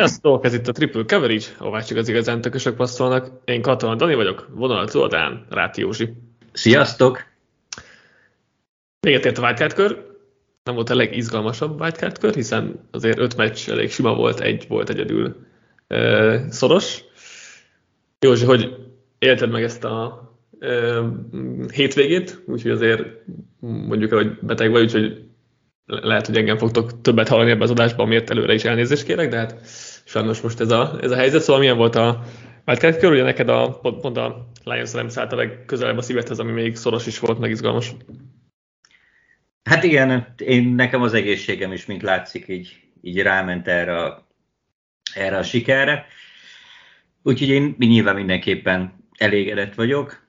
Sziasztok, ez itt a Triple Coverage, ahová csak az igazán tökösök passzolnak. Én Katona Dani vagyok, vonal Zoltán, Ráti Józsi. Sziasztok! Véget ért a wildcard kör, nem volt a legizgalmasabb wildcard kör, hiszen azért öt meccs elég sima volt, egy volt egyedül uh, szoros. Józsi, hogy élted meg ezt a uh, hétvégét, úgyhogy azért mondjuk el, hogy beteg vagy, úgyhogy lehet, hogy engem fogtok többet hallani ebbe az adásban, amiért előre is elnézést kérek, de hát sajnos most ez a, ez a helyzet. Szóval milyen volt a Wildcard kör, ugye neked a, pont, pont a Lions nem szállt a legközelebb a szívedhez, ami még szoros is volt, meg izgalmas. Hát igen, én, nekem az egészségem is, mint látszik, így, így ráment erre a, erre a sikerre. Úgyhogy én nyilván mindenképpen elégedett vagyok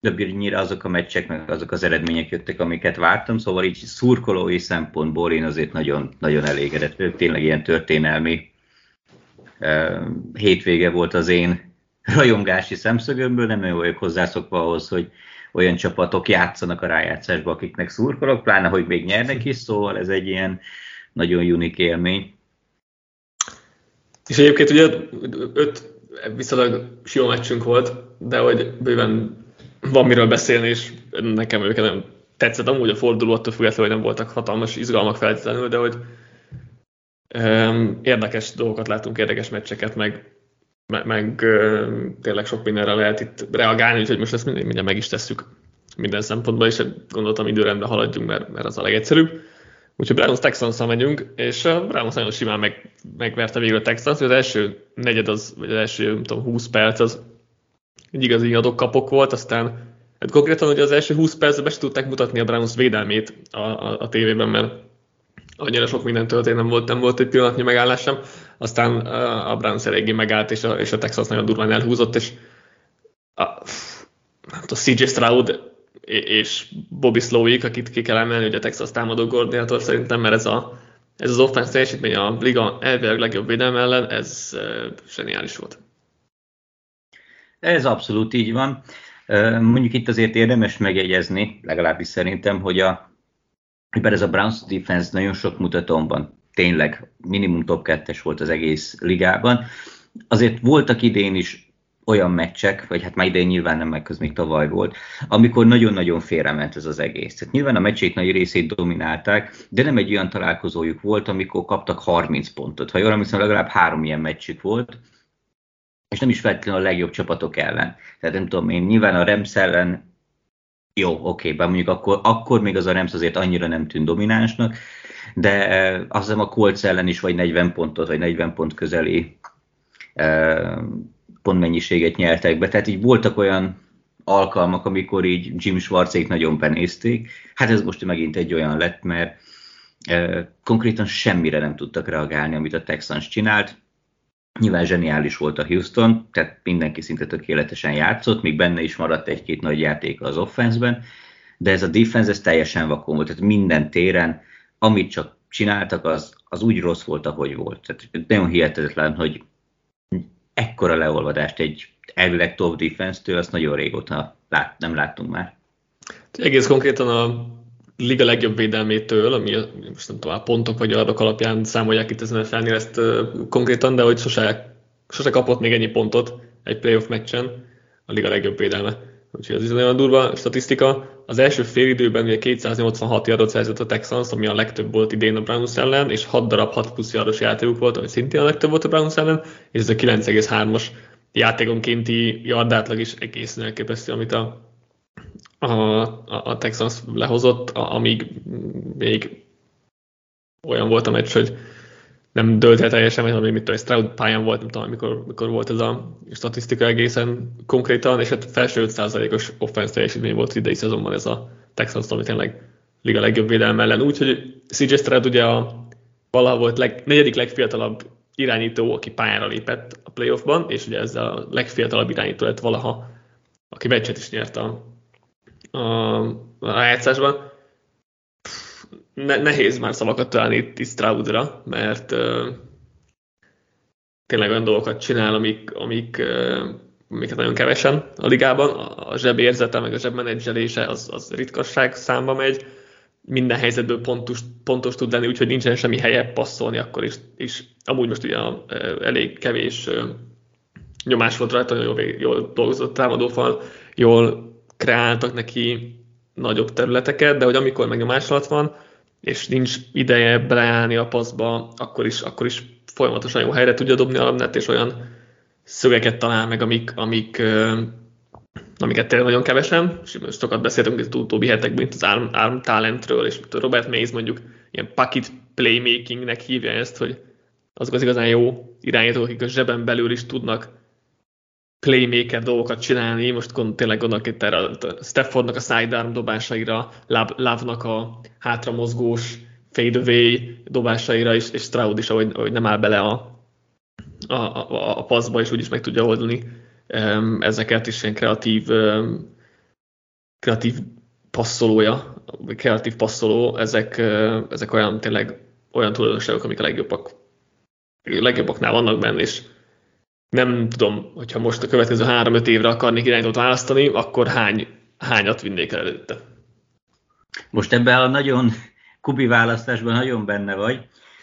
többnyire azok a meccsek, meg azok az eredmények jöttek, amiket vártam, szóval így szurkolói szempontból én azért nagyon, nagyon elégedett vagyok. Tényleg ilyen történelmi hétvége volt az én rajongási szemszögömből, nem nagyon vagyok hozzászokva ahhoz, hogy olyan csapatok játszanak a rájátszásba, akiknek szurkolok, pláne, hogy még nyernek is, szóval ez egy ilyen nagyon unik élmény. És egyébként ugye öt viszonylag sima meccsünk volt, de hogy bőven van miről beszélni, és nekem őket nem tetszett amúgy a forduló, attól függetlenül, hogy nem voltak hatalmas izgalmak feltétlenül, de hogy érdekes dolgokat látunk, érdekes meccseket, meg, meg, tényleg sok mindenre lehet itt reagálni, úgyhogy most ezt mindjárt, meg is tesszük minden szempontból, és gondoltam időrendben haladjunk, mert, mert az a legegyszerűbb. Úgyhogy Browns texans megyünk, és a Browns nagyon simán meg, megverte végül a Texans, az első negyed, az, vagy az első nem tudom, 20 perc az egy igazi adok-kapok volt, aztán hát konkrétan ugye az első 20 percben be tudták mutatni a Browns védelmét a, a, a tévében, mert annyira sok minden történt, nem volt, nem volt egy pillanatnyi megállás sem. Aztán a Browns eléggé megállt, és a, és a Texas nagyon durván elhúzott, és a, a CJ Stroud és Bobby Slowick, akit ki kell emelni, hogy a Texas támadó koordinátor szerintem, mert ez, a, ez az offense teljesítmény a liga elvileg legjobb védelme ellen, ez zseniális volt. Ez abszolút így van. Mondjuk itt azért érdemes megjegyezni, legalábbis szerintem, hogy a, bár ez a Browns defense nagyon sok mutatóban tényleg minimum top 2-es volt az egész ligában. Azért voltak idén is olyan meccsek, vagy hát már idén nyilván nem, meg még tavaly volt, amikor nagyon-nagyon félrement ez az egész. Tehát nyilván a meccsek nagy részét dominálták, de nem egy olyan találkozójuk volt, amikor kaptak 30 pontot. Ha jól emlékszem, legalább három ilyen meccsük volt, és nem is feltétlenül a legjobb csapatok ellen. Tehát nem tudom én, nyilván a Rams ellen jó, oké, bár mondjuk akkor, akkor még az a Rams azért annyira nem tűnt dominánsnak, de eh, azt hiszem a Colts ellen is vagy 40 pontot, vagy 40 pont közeli eh, pontmennyiséget nyertek be. Tehát így voltak olyan alkalmak, amikor így Jim Schwarzék nagyon benézték. Hát ez most megint egy olyan lett, mert eh, konkrétan semmire nem tudtak reagálni, amit a Texans csinált. Nyilván zseniális volt a Houston, tehát mindenki szinte tökéletesen játszott, még benne is maradt egy-két nagy játék az offenszben, de ez a defense ez teljesen vakon volt, tehát minden téren, amit csak csináltak, az, az úgy rossz volt, ahogy volt. Tehát nagyon hihetetlen, hogy ekkora leolvadást egy elvileg top defense-től, azt nagyon régóta lát, nem láttunk már. Egész konkrétan a liga legjobb védelmétől, ami most nem tudom, a pontok vagy adok alapján számolják itt ezen felnél ezt konkrétan, de hogy sose, sose kapott még ennyi pontot egy playoff meccsen a liga legjobb védelme. Úgyhogy ez is nagyon durva statisztika. Az első fél időben ugye 286 yardot szerzett a Texans, ami a legtöbb volt idén a Browns ellen, és 6 darab 6 plusz yardos játékuk volt, ami szintén a legtöbb volt a Browns ellen, és ez a 9,3-as játékonkénti yardátlag is egészen elképesztő, amit a a, a Texans lehozott, amíg még olyan volt a meccs, hogy nem dölt el teljesen, mert még mit tudom, Stroud pályán volt, nem tudom, amikor, amikor volt ez a statisztika egészen konkrétan, és hát felső 5%-os offense teljesítmény volt idei szezonban ez a Texans, ami tényleg liga legjobb védelme ellen. Úgyhogy CJ Stroud ugye a valaha volt leg, negyedik legfiatalabb irányító, aki pályára lépett a playoffban, és ugye ez a legfiatalabb irányító lett valaha, aki meccset is nyert a a, a rájátszásban. Ne, nehéz már szavakat találni itt Stroudra, mert uh, tényleg olyan dolgokat csinál, amik, amik, uh, amiket nagyon kevesen a ligában. A zsebérzete, meg a zsebmenedzselése az, az ritkasság számba megy. minden helyzetből pontos, pontos tud lenni, úgyhogy nincsen semmi helye passzolni akkor is. És amúgy most ugye elég kevés nyomás volt rajta, nagyon jól, jól dolgozott támadófal, jól kreáltak neki nagyobb területeket, de hogy amikor meg nyomás alatt van, és nincs ideje beleállni a paszba, akkor is, akkor is folyamatosan jó helyre tudja dobni a labdát, és olyan szögeket talál meg, amik, amik, amiket tényleg nagyon kevesen, és sokat beszéltünk itt utóbbi hetekben, mint az arm, arm talentről, és Robert Mays mondjuk ilyen pocket playmakingnek hívja ezt, hogy azok az igazán jó irányítók, akik a zseben belül is tudnak playmaker dolgokat csinálni, most gond, tényleg gondolok itt erre a Staffordnak a sidearm dobásaira, Lávnak a hátra mozgós fadeaway dobásaira, és, és Stroud is, ahogy, ahogy nem áll bele a, a, a, a passzba, és úgyis meg tudja oldani ezeket is ilyen kreatív, kreatív passzolója, kreatív passzoló, ezek, ezek olyan tényleg olyan tulajdonságok, amik a legjobbak, legjobbaknál vannak benne, és nem tudom, hogyha most a következő három-öt évre akarnék irányítót választani, akkor hány, hányat vinnék el előtte? Most ebben a nagyon kubi választásban nagyon benne vagy,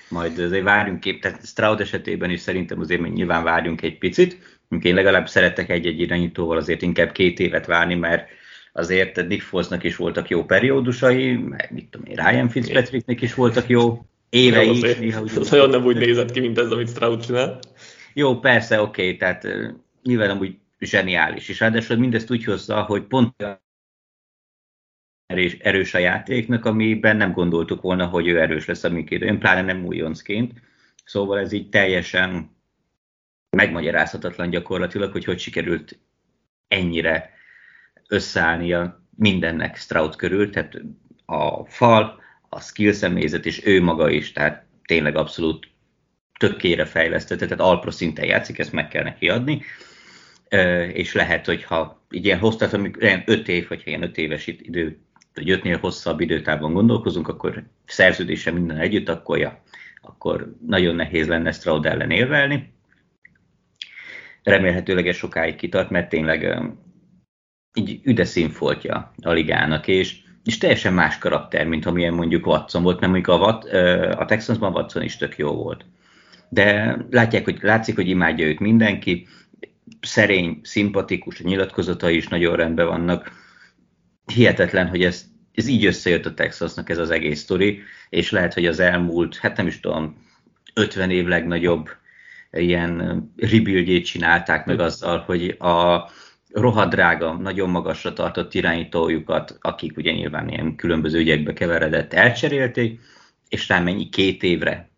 majd azért várjunk kép, tehát Stroud esetében is szerintem azért még nyilván várjunk egy picit. Én legalább szeretek egy-egy irányítóval azért inkább két évet várni, mert azért Nick Folesnak is voltak jó periódusai, meg mit tudom én, Ryan Fitzpatricknek is voltak jó évei. Jó, néha úgy nagyon nem úgy nézett ki, mint ez, amit Stroud csinál. Jó, persze, oké, okay, tehát nyilván amúgy zseniális, és ráadásul mindezt úgy hozza, hogy pont erős, erős a játéknak, amiben nem gondoltuk volna, hogy ő erős lesz a Én pláne nem újoncként. Szóval ez így teljesen megmagyarázhatatlan gyakorlatilag, hogy hogy sikerült ennyire összeállnia mindennek Stroud körül, tehát a fal, a skill személyzet és ő maga is, tehát tényleg abszolút tökére fejlesztett, tehát alpro szinten játszik, ezt meg kell neki adni, és lehet, hogy ha így ilyen hosszat, amikor ilyen öt év, vagy ilyen öt éves idő, vagy ötnél hosszabb időtávon gondolkozunk, akkor szerződése minden együtt, akkor, ja, akkor nagyon nehéz lenne Stroud ellen érvelni. Remélhetőleg ez sokáig kitart, mert tényleg így üde színfoltja a ligának, és, és teljesen más karakter, mint amilyen mondjuk Watson volt, mert mondjuk a, Wat, a Texansban Watson is tök jó volt de látják, hogy látszik, hogy imádja őt mindenki, szerény, szimpatikus, a nyilatkozatai is nagyon rendben vannak. Hihetetlen, hogy ez, ez így összejött a Texasnak ez az egész sztori, és lehet, hogy az elmúlt, hát nem is tudom, 50 év legnagyobb ilyen rebuildjét csinálták meg azzal, hogy a rohadrága, nagyon magasra tartott irányítójukat, akik ugye nyilván ilyen különböző ügyekbe keveredett, elcserélték, és rá mennyi két évre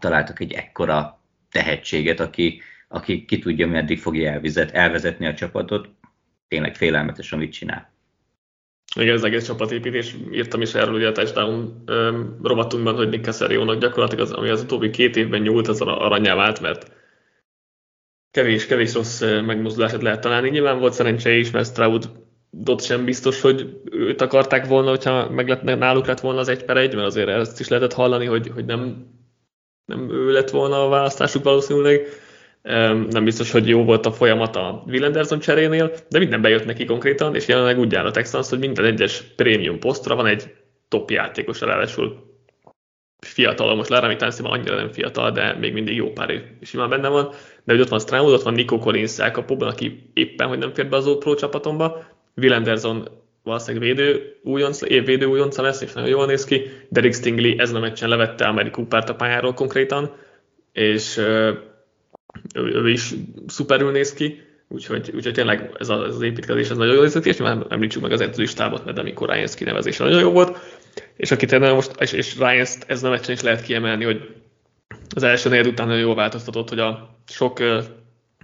találtak egy ekkora tehetséget, aki, aki ki tudja, meddig fogja elvezet, elvezetni a csapatot. Tényleg félelmetes, amit csinál. Igen, az egész csapatépítés, írtam is erről ugye a touchdown rovatunkban, hogy Nick Casario-nak gyakorlatilag az, ami az utóbbi két évben nyúlt, az aranyá vált, mert kevés, kevés rossz megmozdulását lehet találni. Nyilván volt szerencse is, mert Stroud Dot sem biztos, hogy őt akarták volna, hogyha meg lett, náluk lett volna az egy per egy, mert azért ezt is lehetett hallani, hogy, hogy nem nem ő lett volna a választásuk valószínűleg. Nem biztos, hogy jó volt a folyamat a Will Anderson cserénél, de minden bejött neki konkrétan, és jelenleg úgy áll a Texans, hogy minden egyes prémium posztra van egy top játékos, ráadásul. Fiatal, most Laramie Tunsil annyira nem fiatal, de még mindig jó pár év simán benne van, de hogy ott van Stroud, ott van Nico Collins elkapóban, aki éppen, hogy nem fér be az Pro csapatomba, Will valószínűleg védő újonc, évvédő újonca lesz, és nagyon jól néz ki. Derek Stingley ezen a meccsen levette Ameri Coopert a pályáról konkrétan, és ő, ő is szuperül néz ki, úgyhogy, úgyhogy tényleg ez, a, ez az építkezés ez nagyon jól nézett ki, és már említsük meg az edzőlistábot, mert amikor Ryan kinevezése nagyon jó volt, és aki tényleg most, és, és Ryan ez a meccsen is lehet kiemelni, hogy az első negyed után nagyon jól változtatott, hogy a sok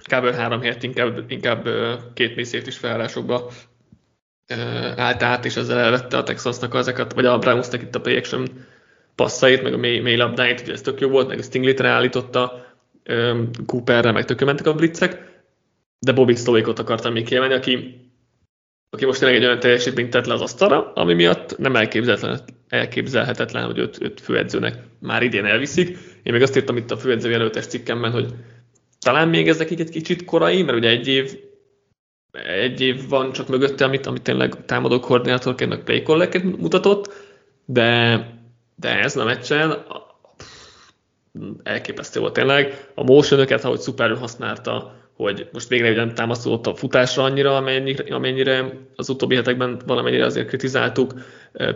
kb. három helyett inkább, inkább két mély is felállásokba állt át, és ezzel elvette a Texansnak ezeket, vagy a Brownsnak itt a play action passzait, meg a mély, mély labdáit, ugye ez tök jó volt, meg a Stinglit állította, Cooperre, meg tök mentek a blitzek, de Bobby Stoikot akartam még kiemelni, aki, aki most tényleg egy olyan teljesítményt tett le az asztalra, ami miatt nem elképzelhetetlen, elképzelhetetlen hogy őt, őt főedzőnek már idén elviszik. Én még azt írtam itt a főedző jelöltes cikkemben, hogy talán még ezek egy kicsit korai, mert ugye egy év egy év van csak mögötte, amit, amit tényleg támadó koordinátorként, meg play mutatott, de, de ezen a meccsen elképesztő volt tényleg. A motion ahogy szuperül használta, hogy most végre nem támaszkodott a futásra annyira, amennyire, amennyire az utóbbi hetekben valamennyire azért kritizáltuk.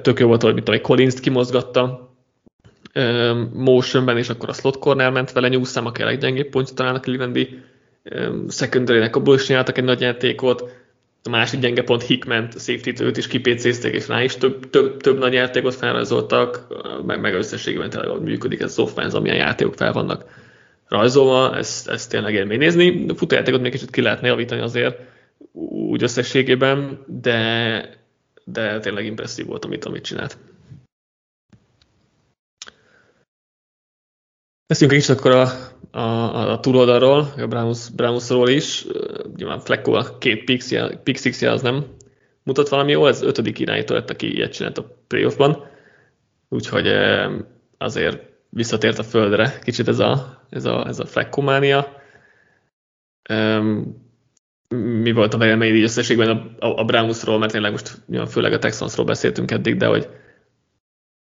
Tök jó volt, hogy mit tudom, Collins-t kimozgatta motionben, és akkor a slot corner ment vele nyúszám, aki a leggyengébb pontja talán a Clevelandi secondary-nek, abból is csináltak egy nagy játékot. A másik gyenge pont Hickman, safety őt is kipécézték, és rá is több, több, több nagy játékot felrajzoltak, meg, meg összességében tényleg hogy működik ez az offense, amilyen játékok fel vannak rajzolva, ezt, ezt tényleg élmény nézni. A futójátékot még kicsit ki lehetne javítani azért, úgy összességében, de, de tényleg impresszív volt, amit, amit csinált. Beszéljünk is akkor a, a, a túloldalról, a Browns, Brownsról is. Nyilván Flecko a két pick az nem mutat valami jó, ez ötödik irányító lett, aki ilyet csinált a playoffban. Úgyhogy azért visszatért a földre kicsit ez a, ez a, ez a Fleckománia. Mi volt a vélemény így összességben a, a, a Brownsról, mert tényleg most nyilván főleg a Texansról beszéltünk eddig, de hogy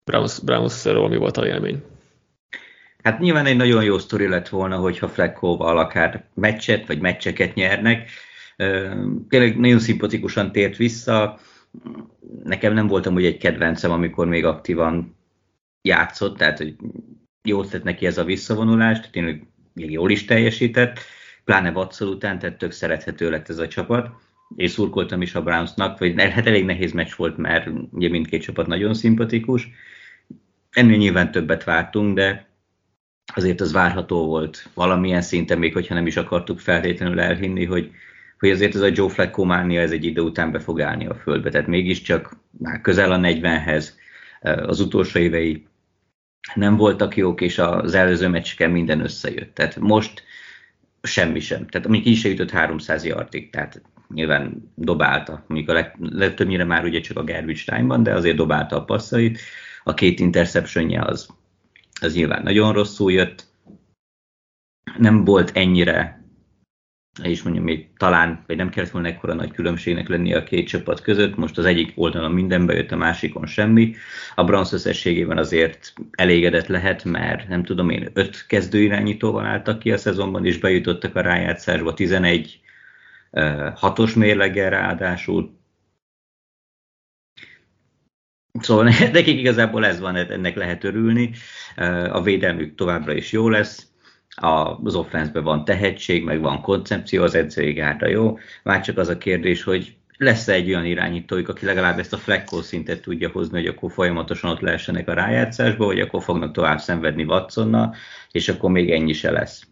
Browns, Brownsról mi volt a vélemény? Hát nyilván egy nagyon jó sztori lett volna, hogyha Fleckóval akár meccset vagy meccseket nyernek. Tényleg nagyon szimpatikusan tért vissza. Nekem nem voltam úgy egy kedvencem, amikor még aktívan játszott, tehát hogy jót tett neki ez a visszavonulás, tényleg jól is teljesített, pláne Watson után, tehát tök szerethető lett ez a csapat, és szurkoltam is a Brownsnak, vagy hát elég nehéz meccs volt, mert ugye mindkét csapat nagyon szimpatikus. Ennél nyilván többet vártunk, de azért az várható volt valamilyen szinten, még hogyha nem is akartuk feltétlenül elhinni, hogy, hogy azért ez a Joe Flacco mánia ez egy idő után be fog állni a földbe. Tehát mégiscsak már közel a 40-hez az utolsó évei nem voltak jók, és az előző meccseken minden összejött. Tehát most semmi sem. Tehát amíg is se jutott 300 yardig, tehát nyilván dobálta, mondjuk a leg, legtöbbnyire már ugye csak a garbage de azért dobálta a passzait. A két interceptionje az az nyilván nagyon rosszul jött. Nem volt ennyire, és mondjam, még talán, vagy nem kellett volna ekkora nagy különbségnek lenni a két csapat között. Most az egyik oldalon minden bejött, a másikon semmi. A Browns összességében azért elégedett lehet, mert nem tudom én, öt kezdőirányítóval álltak ki a szezonban, és bejutottak a rájátszásba 11 hatos mérleggel ráadásul, Szóval nekik igazából ez van, ennek lehet örülni. A védelmük továbbra is jó lesz, az offense van tehetség, meg van koncepció, az edzői gárda jó. Már csak az a kérdés, hogy lesz -e egy olyan irányítójuk, aki legalább ezt a fleckó szintet tudja hozni, hogy akkor folyamatosan ott lehessenek a rájátszásba, vagy akkor fognak tovább szenvedni Watsonnal, és akkor még ennyi se lesz.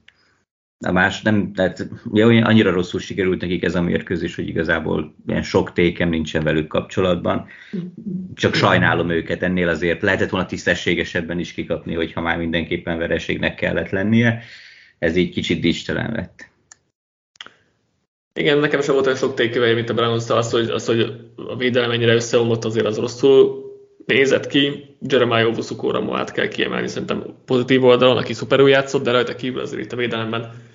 A más nem, tehát ugye annyira rosszul sikerült nekik ez a mérkőzés, hogy igazából ilyen sok tékem nincsen velük kapcsolatban. Csak sajnálom őket, ennél azért lehetett volna tisztességesebben is kikapni, hogyha már mindenképpen vereségnek kellett lennie. Ez így kicsit dicstelen lett. Igen, nekem sem volt olyan sok téköveim, mint a Browns, az, hogy, az, hogy a védelem ennyire összeomlott, azért az rosszul nézett ki. Jeremiah Ovusukóra ma át kell kiemelni, szerintem pozitív oldalon, aki szuperül játszott, de rajta kívül azért itt a védelemben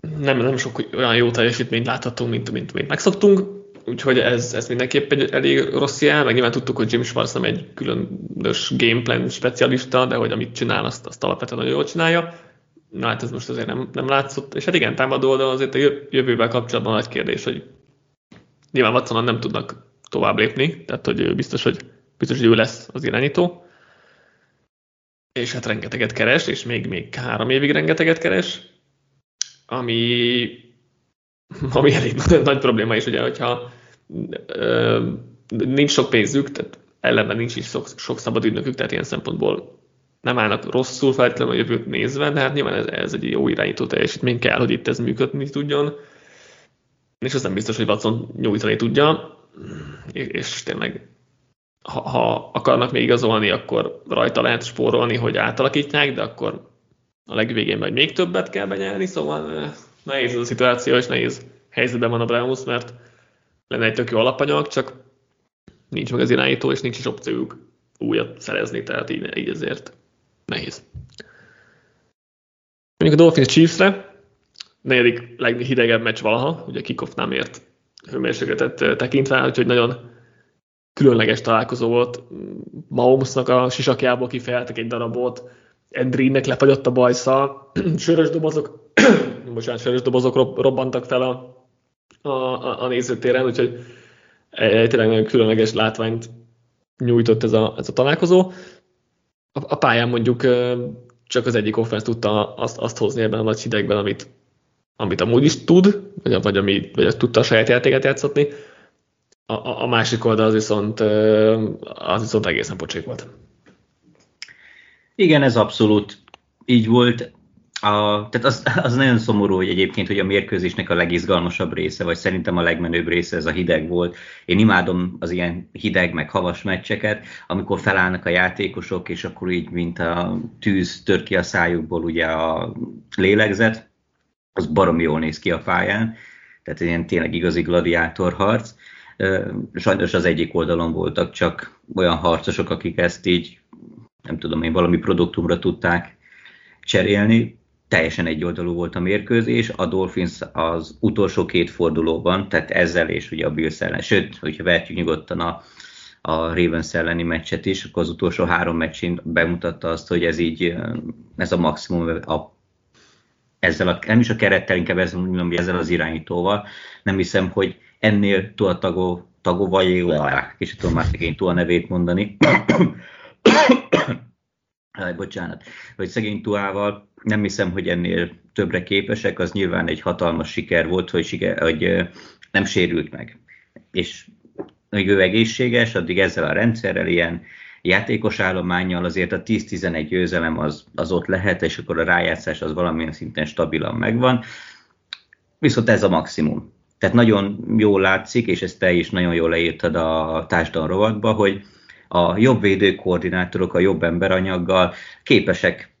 nem, nem sok olyan jó teljesítményt láthatunk, mint, mint, mint megszoktunk, úgyhogy ez, ez mindenképp egy elég rossz jel, meg nyilván tudtuk, hogy Jim Schwartz nem egy különös gameplan specialista, de hogy amit csinál, azt, azt alapvetően nagyon jól csinálja. Na hát ez most azért nem, nem látszott. És hát igen, támadó oldalon azért a jövővel kapcsolatban nagy kérdés, hogy nyilván Watsonon nem tudnak tovább lépni, tehát hogy biztos, hogy biztos, hogy ő lesz az irányító. És hát rengeteget keres, és még, még három évig rengeteget keres ami, ami elég nagy probléma is, ugye, hogyha ö, nincs sok pénzük, tehát ellenben nincs is sok, sok szabad ügynökük, tehát ilyen szempontból nem állnak rosszul feltétlenül a jövőt nézve, de hát nyilván ez, ez egy jó irányító teljesítmény kell, hogy itt ez működni tudjon. És az nem biztos, hogy Watson nyújtani tudja, és, és tényleg ha, ha akarnak még igazolni, akkor rajta lehet spórolni, hogy átalakítják, de akkor a legvégén majd még többet kell benyelni, szóval nehéz ez a szituáció, és nehéz helyzetben van a Browns, mert lenne egy tök jó alapanyag, csak nincs meg az irányító, és nincs is opciójuk újat szerezni, tehát így, így ezért nehéz. Mondjuk a Dolphins Chiefs-re, negyedik leghidegebb meccs valaha, ugye kickoff nem ért hőmérsékletet tekintve, úgyhogy nagyon különleges találkozó volt. Mahomesnak a sisakjából kifejeltek egy darabot, Endrinnek lefagyott a bajsza, sörös dobozok, bocsánat, sörös dobozok robbantak fel a, a, a, a nézőtéren, úgyhogy egy tényleg nagyon különleges látványt nyújtott ez a, ez a találkozó. A, a pályán mondjuk csak az egyik offense tudta azt, azt hozni ebben a nagy hidegben, amit, amit amúgy is tud, vagy, vagy, ami, vagy tudta a saját játékát játszatni. A, a, a másik oldal az viszont, az viszont egészen pocsék volt. Igen, ez abszolút így volt. A, tehát az, az nagyon szomorú, hogy egyébként, hogy a mérkőzésnek a legizgalmasabb része, vagy szerintem a legmenőbb része ez a hideg volt. Én imádom az ilyen hideg, meg havas meccseket, amikor felállnak a játékosok, és akkor így, mint a tűz tör ki a szájukból ugye a lélegzet, az baromi jól néz ki a pályán, tehát ilyen tényleg igazi gladiátorharc. Sajnos az egyik oldalon voltak csak olyan harcosok, akik ezt így, nem tudom én, valami produktumra tudták cserélni. Teljesen egyoldalú volt a mérkőzés, a Dolphins az utolsó két fordulóban, tehát ezzel és ugye a Bills ellen, sőt, hogyha vehetjük nyugodtan a, a Ravens elleni meccset is, akkor az utolsó három meccsén bemutatta azt, hogy ez így, ez a maximum a ezzel a, nem is a kerettel, inkább ezzel, mondom, ezzel az irányítóval. Nem hiszem, hogy ennél túl tagó, tagó vagy és tudom már szegény túl a nevét mondani. bocsánat, hogy szegény Tuával nem hiszem, hogy ennél többre képesek, az nyilván egy hatalmas siker volt, hogy, siker, hogy nem sérült meg. És hogy ő egészséges, addig ezzel a rendszerrel ilyen játékos állományjal azért a 10-11 győzelem az, az ott lehet, és akkor a rájátszás az valamilyen szinten stabilan megvan. Viszont ez a maximum. Tehát nagyon jól látszik, és ezt te is nagyon jól leírtad a társadalom rovatba, hogy a jobb védőkoordinátorok a jobb emberanyaggal képesek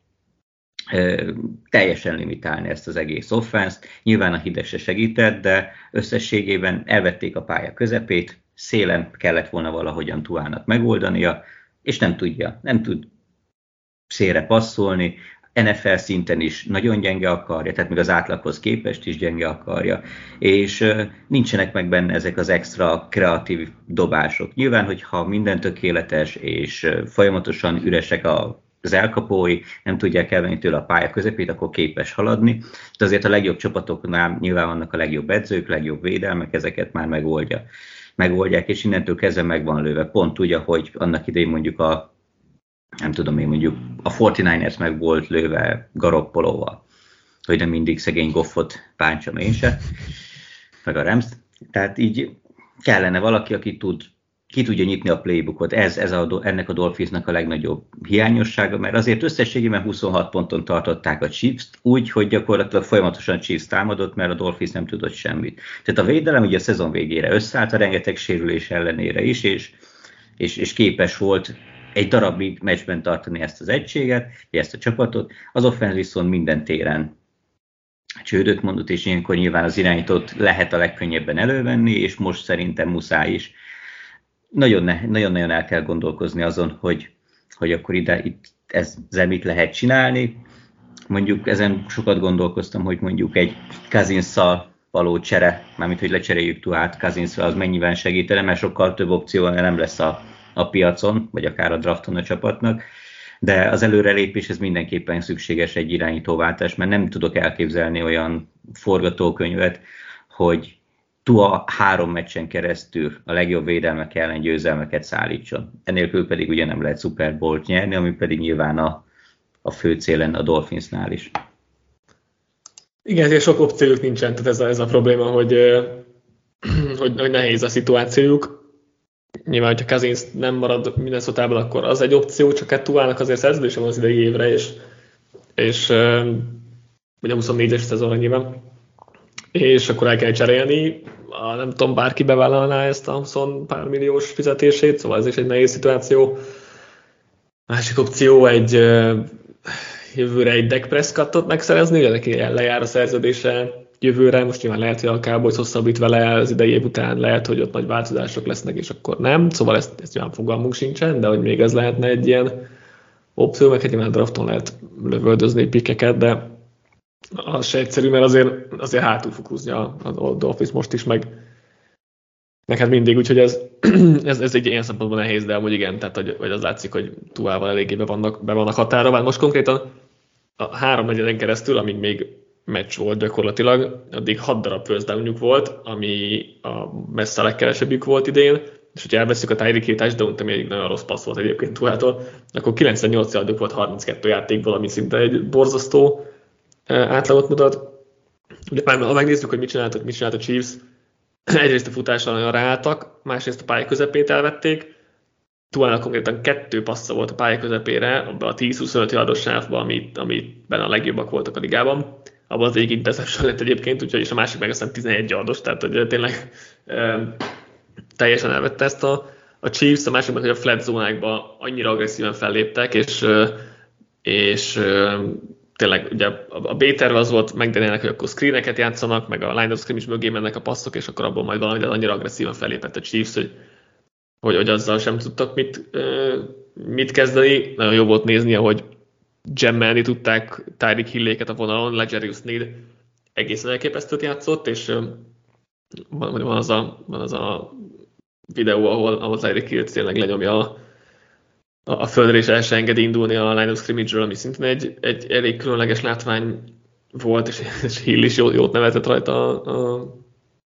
teljesen limitálni ezt az egész offenszt. Nyilván a hideg se segített, de összességében elvették a pálya közepét, szélen kellett volna valahogyan Tuának megoldania, és nem tudja, nem tud szélre passzolni, NFL szinten is nagyon gyenge akarja, tehát még az átlaghoz képest is gyenge akarja, és nincsenek meg benne ezek az extra kreatív dobások. Nyilván, hogyha minden tökéletes és folyamatosan üresek a az elkapói nem tudják elvenni tőle a pálya közepét, akkor képes haladni. De azért a legjobb csapatoknál nyilván vannak a legjobb edzők, legjobb védelmek, ezeket már megoldja. megoldják, és innentől kezdve meg van lőve. Pont úgy, ahogy annak idején mondjuk a nem tudom én mondjuk a 49ers meg volt lőve garoppolóval, hogy nem mindig szegény goffot páncsam én se, meg a Rams. Tehát így kellene valaki, aki tud, ki tudja nyitni a playbookot. Ez, ez a, ennek a Dolphinsnak a legnagyobb hiányossága, mert azért összességében 26 ponton tartották a chiefs úgy, hogy gyakorlatilag folyamatosan Chiefs támadott, mert a Dolphins nem tudott semmit. Tehát a védelem ugye a szezon végére összeállt a rengeteg sérülés ellenére is, és, és, és képes volt egy darabig meccsben tartani ezt az egységet, ezt a csapatot, az offense viszont minden téren csődöt mondott, és ilyenkor nyilván az irányítót lehet a legkönnyebben elővenni, és most szerintem muszáj is. Nagyon-nagyon el kell gondolkozni azon, hogy, hogy akkor ide itt ezzel mit lehet csinálni. Mondjuk ezen sokat gondolkoztam, hogy mondjuk egy Kazinszal való csere, mármint hogy lecseréljük Tuát Kazinszal, az mennyiben segítene, mert sokkal több opció nem lesz a a piacon, vagy akár a drafton a csapatnak, de az előrelépés ez mindenképpen szükséges egy irányítóváltás, mert nem tudok elképzelni olyan forgatókönyvet, hogy Tua három meccsen keresztül a legjobb védelmek ellen győzelmeket szállítson. Enélkül pedig ugye nem lehet Super Bowl-t nyerni, ami pedig nyilván a, a fő cél lenne a Dolphinsnál is. Igen, ezért sok opciójuk nincsen, tehát ez a, ez a probléma, hogy, hogy, hogy nehéz a szituációjuk nyilván, hogyha Kazinsz nem marad minden szotában, akkor az egy opció, csak Ketuának azért szerződése van az idei évre, és, és ugye 24-es szezonra nyilván, és akkor el kell cserélni, nem tudom, bárki bevállalná ezt a 20 pár milliós fizetését, szóval ez is egy nehéz szituáció. Másik opció egy jövőre egy Deck Prescottot megszerezni, ugye neki lejár a szerződése, jövőre, most nyilván lehet, hogy a Cowboys hosszabbít vele az idei év után, lehet, hogy ott nagy változások lesznek, és akkor nem, szóval ezt, ezt nyilván fogalmunk sincsen, de hogy még ez lehetne egy ilyen opció, meg hát nyilván drafton lehet lövöldözni pikeket, de az se egyszerű, mert azért, azért hátul fog húzni a, a Dolphins most is, meg meg hát mindig, úgyhogy ez, ez, ez egy ilyen szempontból nehéz, de amúgy igen, tehát hogy, hogy az látszik, hogy Tuával eléggé be vannak, be vannak határolva. Most konkrétan a három negyeden keresztül, amíg még meccs volt gyakorlatilag, addig hat darab first volt, ami a messze a legkevesebbük volt idén, és hogyha elveszük a Tyreek Hill touchdown ami egy nagyon rossz passz volt egyébként Tuától, akkor 98 yarduk volt 32 játékból, ami szinte egy borzasztó átlagot mutat. Ugye már ha megnézzük, hogy mit csináltak, mit csinált a Chiefs, egyrészt a futással nagyon ráálltak, másrészt a pálya közepét elvették, Tuának konkrétan kettő passza volt a pálya közepére, abban a 10-25 yardos sávban, amit, amiben a legjobbak voltak a ligában. Abban az egyik interception lett egyébként, úgyhogy és a másik meg aztán 11 yardos, tehát hogy tényleg e, teljesen elvette ezt a, a Chiefs, a másik meg, hogy a flat zónákban annyira agresszíven felléptek, és, és tényleg ugye a B az volt megdenélnek, hogy akkor screeneket játszanak, meg a line of scrimmage mögé mennek a passzok, és akkor abból majd valami, de annyira agresszívan fellépett a Chiefs, hogy, hogy, hogy azzal sem tudtak mit, mit kezdeni. Nagyon jó volt nézni, ahogy gemmelni tudták Tyreek Hilléket a vonalon, Legerius Need egészen elképesztőt játszott, és van, van, az a, van az a videó, ahol, ahol Tyreek Hill tényleg lenyomja a, a földre és el se engedi indulni a line of scrimmage-ről, ami szintén egy, egy elég különleges látvány volt, és, és Hill is jót, jót nevetett rajta a, a,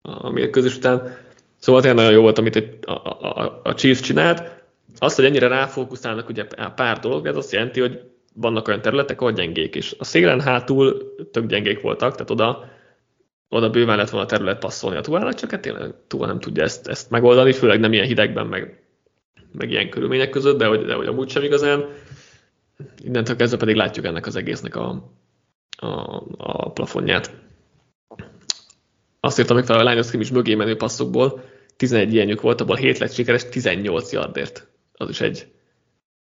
a mérkőzés után. Szóval tényleg nagyon jó volt, amit a, a, a Chiefs csinált. Az, hogy ennyire ráfókuszálnak ugye pár dolog, ez azt jelenti, hogy vannak olyan területek, ahol gyengék is. A szélen hátul tök gyengék voltak, tehát oda, oda bőven lett volna terület passzolni a Tuának, csak hát tényleg Tuá nem tudja ezt, ezt megoldani, főleg nem ilyen hidegben, meg meg ilyen körülmények között, de hogy, de hogy amúgy sem igazán. Innentől kezdve pedig látjuk ennek az egésznek a, a, a plafonját. Azt írtam meg fel a Lions is mögé menő passzokból, 11 ilyenjük volt, abból 7 lett sikeres, 18 yardért. Az is egy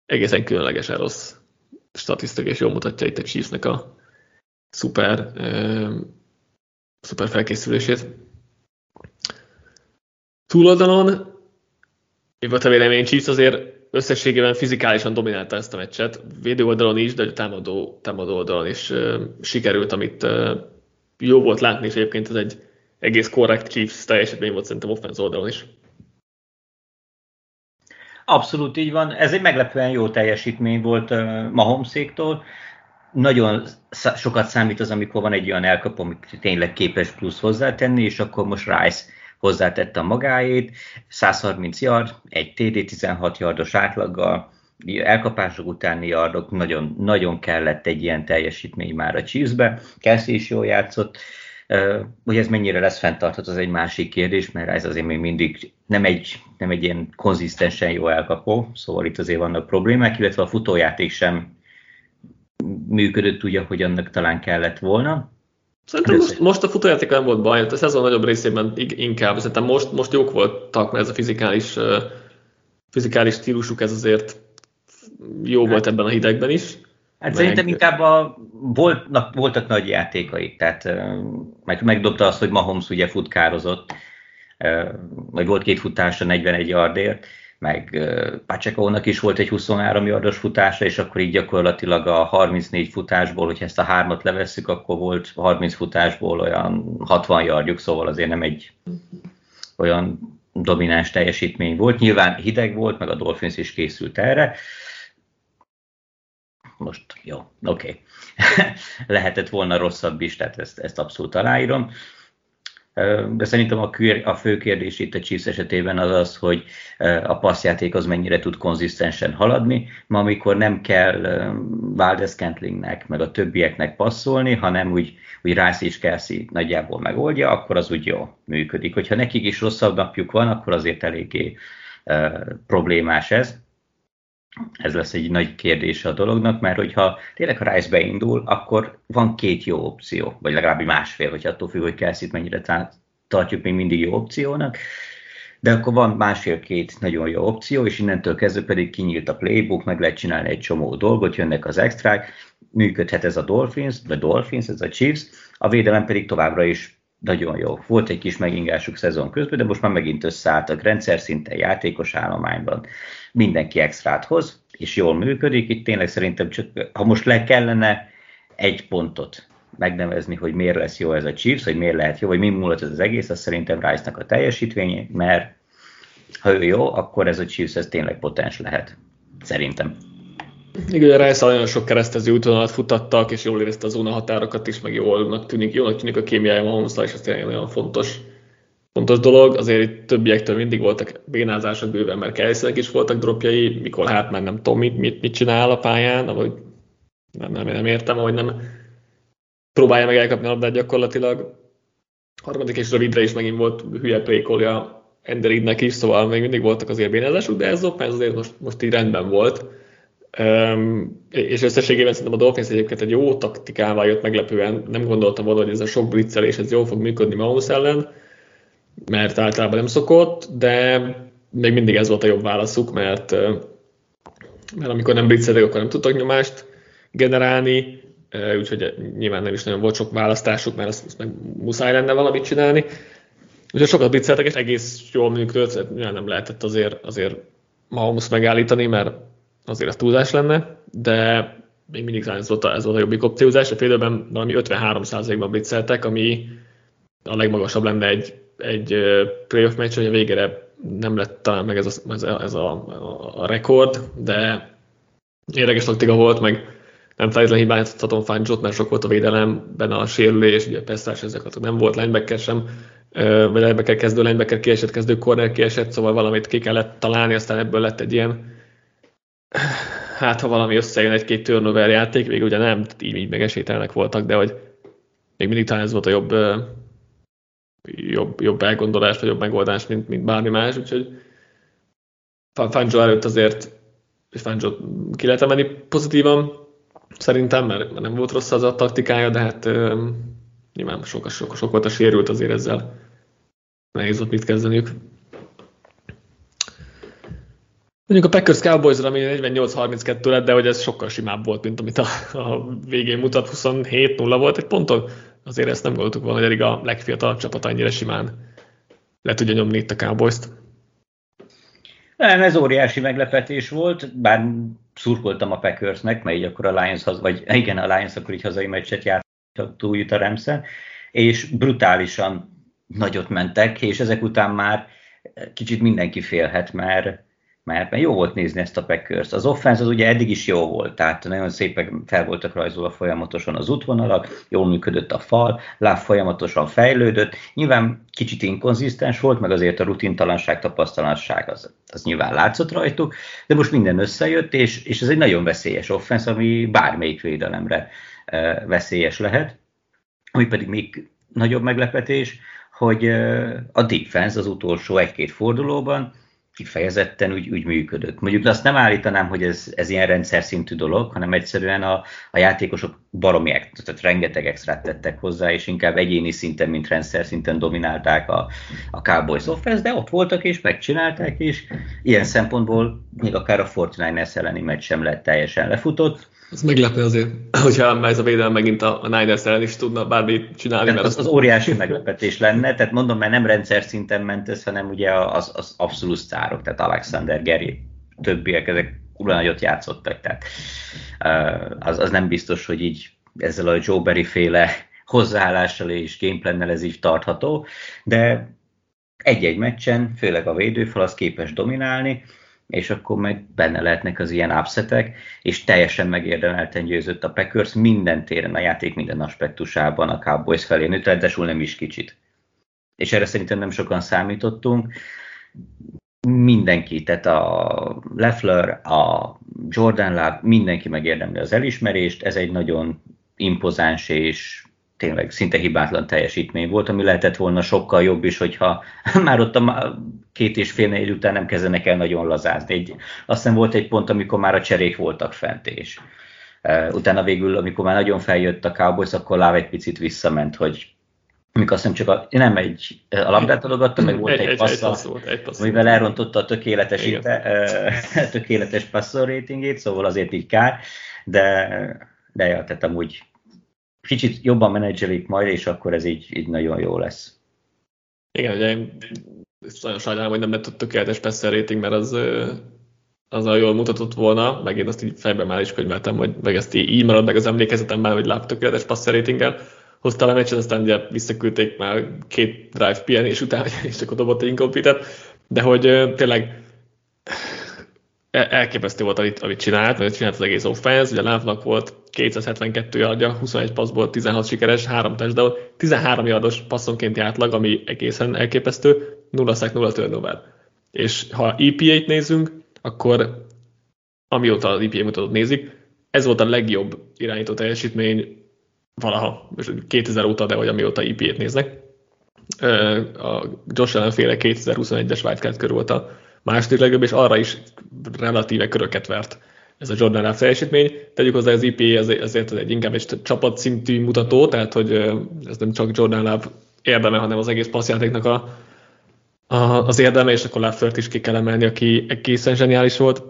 egészen különlegesen rossz statisztika, és jól mutatja itt a Chiefsnek a szuper, e, szuper felkészülését. Túloldalon mi volt a vélemény? Chiefs azért összességében fizikálisan dominálta ezt a meccset, védő oldalon is, de a támadó, támadó oldalon is uh, sikerült, amit uh, jó volt látni, és egyébként ez egy egész korrekt Chiefs teljesítmény volt szerintem offense oldalon is. Abszolút így van. Ez egy meglepően jó teljesítmény volt Mahomszéktól. Nagyon sokat számít az, amikor van egy olyan elkapó, amit tényleg képes plusz hozzátenni, és akkor most Rice hozzátette a magáét, 130 yard, egy TD 16 yardos átlaggal, elkapások utáni yardok, nagyon, nagyon kellett egy ilyen teljesítmény már a Chiefsbe, Kelsey is jól játszott, hogy ez mennyire lesz fenntartható, az egy másik kérdés, mert ez azért még mindig nem egy, nem egy ilyen konzisztensen jó elkapó, szóval itt azért vannak problémák, illetve a futójáték sem működött úgy, ahogy annak talán kellett volna. Szerintem most, most a futójáték nem volt baj, a szezon nagyobb részében inkább. Szerintem most, most jók voltak, mert ez a fizikális, fizikális stílusuk ez azért jó hát, volt ebben a hidegben is. Hát meg... szerintem inkább a, voltnak, voltak nagy játékai, tehát meg, megdobta azt, hogy Mahomes ugye futkározott, vagy volt két futása 41 yardért, meg Pacsekónak is volt egy 23 yardos futása, és akkor így gyakorlatilag a 34 futásból, hogyha ezt a hármat levesszük, akkor volt 30 futásból olyan 60 yardjuk, szóval azért nem egy olyan domináns teljesítmény volt. Nyilván hideg volt, meg a Dolphins is készült erre. Most jó, oké. Okay. Lehetett volna rosszabb is, tehát ezt, ezt abszolút aláírom. De szerintem a, a fő kérdés itt a Chiefs esetében az az, hogy a passzjáték az mennyire tud konzisztensen haladni, ma amikor nem kell Valdez Kentlingnek, meg a többieknek passzolni, hanem úgy, úgy Rice és Kelsey nagyjából megoldja, akkor az úgy jó működik. Hogyha nekik is rosszabb napjuk van, akkor azért eléggé problémás ez. Ez lesz egy nagy kérdése a dolognak, mert hogyha tényleg a Rice beindul, akkor van két jó opció, vagy legalább másfél, hogy attól függ, hogy Kelsey mennyire tartjuk még mindig jó opciónak. De akkor van másfél-két nagyon jó opció, és innentől kezdve pedig kinyílt a playbook, meg lehet csinálni egy csomó dolgot, jönnek az extrák, működhet ez a Dolphins, vagy Dolphins, ez a Chiefs, a védelem pedig továbbra is nagyon jó. Volt egy kis megingásuk szezon közben, de most már megint összeálltak rendszer szinten, játékos állományban. Mindenki extrát hoz, és jól működik. Itt tényleg szerintem csak, ha most le kellene egy pontot megnevezni, hogy miért lesz jó ez a Chiefs, hogy miért lehet jó, vagy mi múlott ez az egész, az szerintem Rice-nak a teljesítmény, mert ha ő jó, akkor ez a Chiefs ez tényleg potens lehet. Szerintem. Igen, ugye Rice nagyon sok keresztező útvonalat futattak, és jól érezte a zóna határokat is, meg jól tűnik, jól tűnik a kémiája Mahomesra, és ez tényleg nagyon fontos, fontos dolog. Azért itt többiektől mindig voltak bénázások bőven, mert Kelseynek is voltak dropjai, mikor hát már nem tudom, mit, mit, mit csinál a pályán, ahogy nem, nem, nem értem, ahogy nem próbálja meg elkapni a labdát gyakorlatilag. Harmadik és rövidre is megint volt hülye prékolja Enderidnek is, szóval még mindig voltak azért bénázások, de ez offense azért most, most így rendben volt. Um, és összességében szerintem a Dolphins egyébként egy jó taktikával jött meglepően. Nem gondoltam volna, hogy ez a sok blitzelés ez jól fog működni Mahomes ellen, mert általában nem szokott, de még mindig ez volt a jobb válaszuk, mert, mert amikor nem blitzeltek, akkor nem tudtak nyomást generálni, úgyhogy nyilván nem is nagyon volt sok választásuk, mert azt, azt meg muszáj lenne valamit csinálni. Úgyhogy sokat blitzeltek, és egész jól működött, nem lehetett azért, azért Mahomes megállítani, mert azért az túlzás lenne, de még mindig ez volt a, ez volt a jobbik opciózás. A félidőben valami 53%-ban blitzeltek, ami a legmagasabb lenne egy, egy playoff meccs, hogy a végére nem lett talán meg ez a, ez a, ez a, a, rekord, de érdekes taktika volt, meg nem feltétlenül hibáztatom Fancsot, mert sok volt a védelemben a sérülés, ugye Pesztás ezek nem volt linebacker sem, vagy linebacker kezdő, linebacker kiesett, kezdő corner kiesett, szóval valamit ki kellett találni, aztán ebből lett egy ilyen hát ha valami összejön egy-két turnover játék, még ugye nem, így, így meg esélytelenek voltak, de hogy még mindig talán ez volt a jobb, jobb, jobb elgondolás, vagy jobb megoldás, mint, mint bármi más, úgyhogy Fangio előtt azért, és Fangio ki lehet emelni pozitívan, szerintem, mert, nem volt rossz az a taktikája, de hát nyilván sok, sok, sok volt a sérült azért ezzel. Nehéz volt mit kezdeniük. Mondjuk a Packers cowboys ami 48-32 lett, de hogy ez sokkal simább volt, mint amit a, a végén mutat, 27-0 volt egy ponton. Azért ezt nem gondoltuk volna, hogy eddig a legfiatalabb csapat annyira simán le tudja nyomni itt a Cowboys-t. Nem, ez óriási meglepetés volt, bár szurkoltam a Packersnek, mert így akkor a Lions, vagy igen, a Lions akkor így hazai meccset játszott túljut a Remszen, és brutálisan nagyot mentek, és ezek után már kicsit mindenki félhet, mert mert, mert jó volt nézni ezt a Packers. Az offense az ugye eddig is jó volt, tehát nagyon szépen fel voltak rajzolva folyamatosan az útvonalak, jól működött a fal, láb folyamatosan fejlődött, nyilván kicsit inkonzisztens volt, meg azért a rutintalanság, tapasztalanság az, az nyilván látszott rajtuk, de most minden összejött, és, és ez egy nagyon veszélyes offense, ami bármelyik védelemre e, veszélyes lehet, ami pedig még nagyobb meglepetés, hogy e, a defense az utolsó egy-két fordulóban kifejezetten úgy, úgy működött. Mondjuk azt nem állítanám, hogy ez, ez ilyen rendszer szintű dolog, hanem egyszerűen a, a játékosok baromi, tehát rengeteg extrát tettek hozzá, és inkább egyéni szinten, mint rendszer szinten dominálták a, a Cowboys offense, de ott voltak és megcsinálták, és ilyen szempontból még akár a 49ers elleni meccs sem lett teljesen lefutott. Ez meglepő azért, hogyha ez a védelem megint a, a Niners ellen is tudna bármit csinálni. Mert az, az óriási meglepetés lenne, tehát mondom, mert nem rendszer szinten ment ez, hanem ugye az, az abszolút szárok, tehát Alexander, Gary, többiek, ezek kurva nagyot játszottak, tehát az, az nem biztos, hogy így ezzel a Joe Berry féle hozzáállással és gameplannel ez így tartható, de egy-egy meccsen, főleg a védőfal, az képes dominálni, és akkor meg benne lehetnek az ilyen upsetek, és teljesen megérdemelten győzött a Packers minden téren, a játék minden aspektusában a Cowboys felé nőtt, ráadásul nem is kicsit. És erre szerintem nem sokan számítottunk. Mindenki, tehát a Leffler, a Jordan Love, mindenki megérdemli az elismerést, ez egy nagyon impozáns és tényleg szinte hibátlan teljesítmény volt, ami lehetett volna sokkal jobb is, hogyha már ott a két és fél négy után nem kezdenek el nagyon lazázni. Egy, azt hiszem volt egy pont, amikor már a cserék voltak fent, és uh, utána végül, amikor már nagyon feljött a Cowboys, akkor Láv egy picit visszament, hogy amikor azt hiszem csak a, nem egy a labdát adogatta, meg volt egy, egy, passza, egy, volt, egy passz amivel elrontotta a tökéletes, inte, uh, tökéletes passzor ratingét, szóval azért így kár, de, de ja, tehát amúgy kicsit jobban menedzselik majd, és akkor ez így, így nagyon jó lesz. Igen, ugye én nagyon sajnálom, hogy nem lett ott tökéletes passer rating, mert az azzal jól mutatott volna, meg én azt így fejben már is könyveltem, hogy meg ezt így marad meg az emlékezetemben, hogy láb tökéletes passer ratinggel. Hozta a meccset, aztán ugye visszaküldték már két drive pihenés után, és akkor dobott egy incomplete de hogy tényleg elképesztő volt, amit, amit csinált, mert csinált az egész offense, ugye Lávnak volt 272 yardja, 21 passzból 16 sikeres, 3 touchdown, 13 yardos passzonkénti átlag, ami egészen elképesztő, 0 sack, 0 turnover. És ha EPA-t nézzünk, akkor amióta az EPA mutatót nézik, ez volt a legjobb irányító teljesítmény valaha, 2000 óta, de hogy amióta EPA-t néznek. A Josh Allen féle 2021-es wildcard körül volt a második legjobb, és arra is relatíve köröket vert ez a Jordan teljesítmény. Tegyük hozzá, az IPA ezért, ezért egy inkább egy csapatszintű mutató, tehát hogy ez nem csak Jordan Love érdeme, hanem az egész passzjátéknak a, a, az érdeme, és akkor Lafert is ki kell emelni, aki egészen zseniális volt.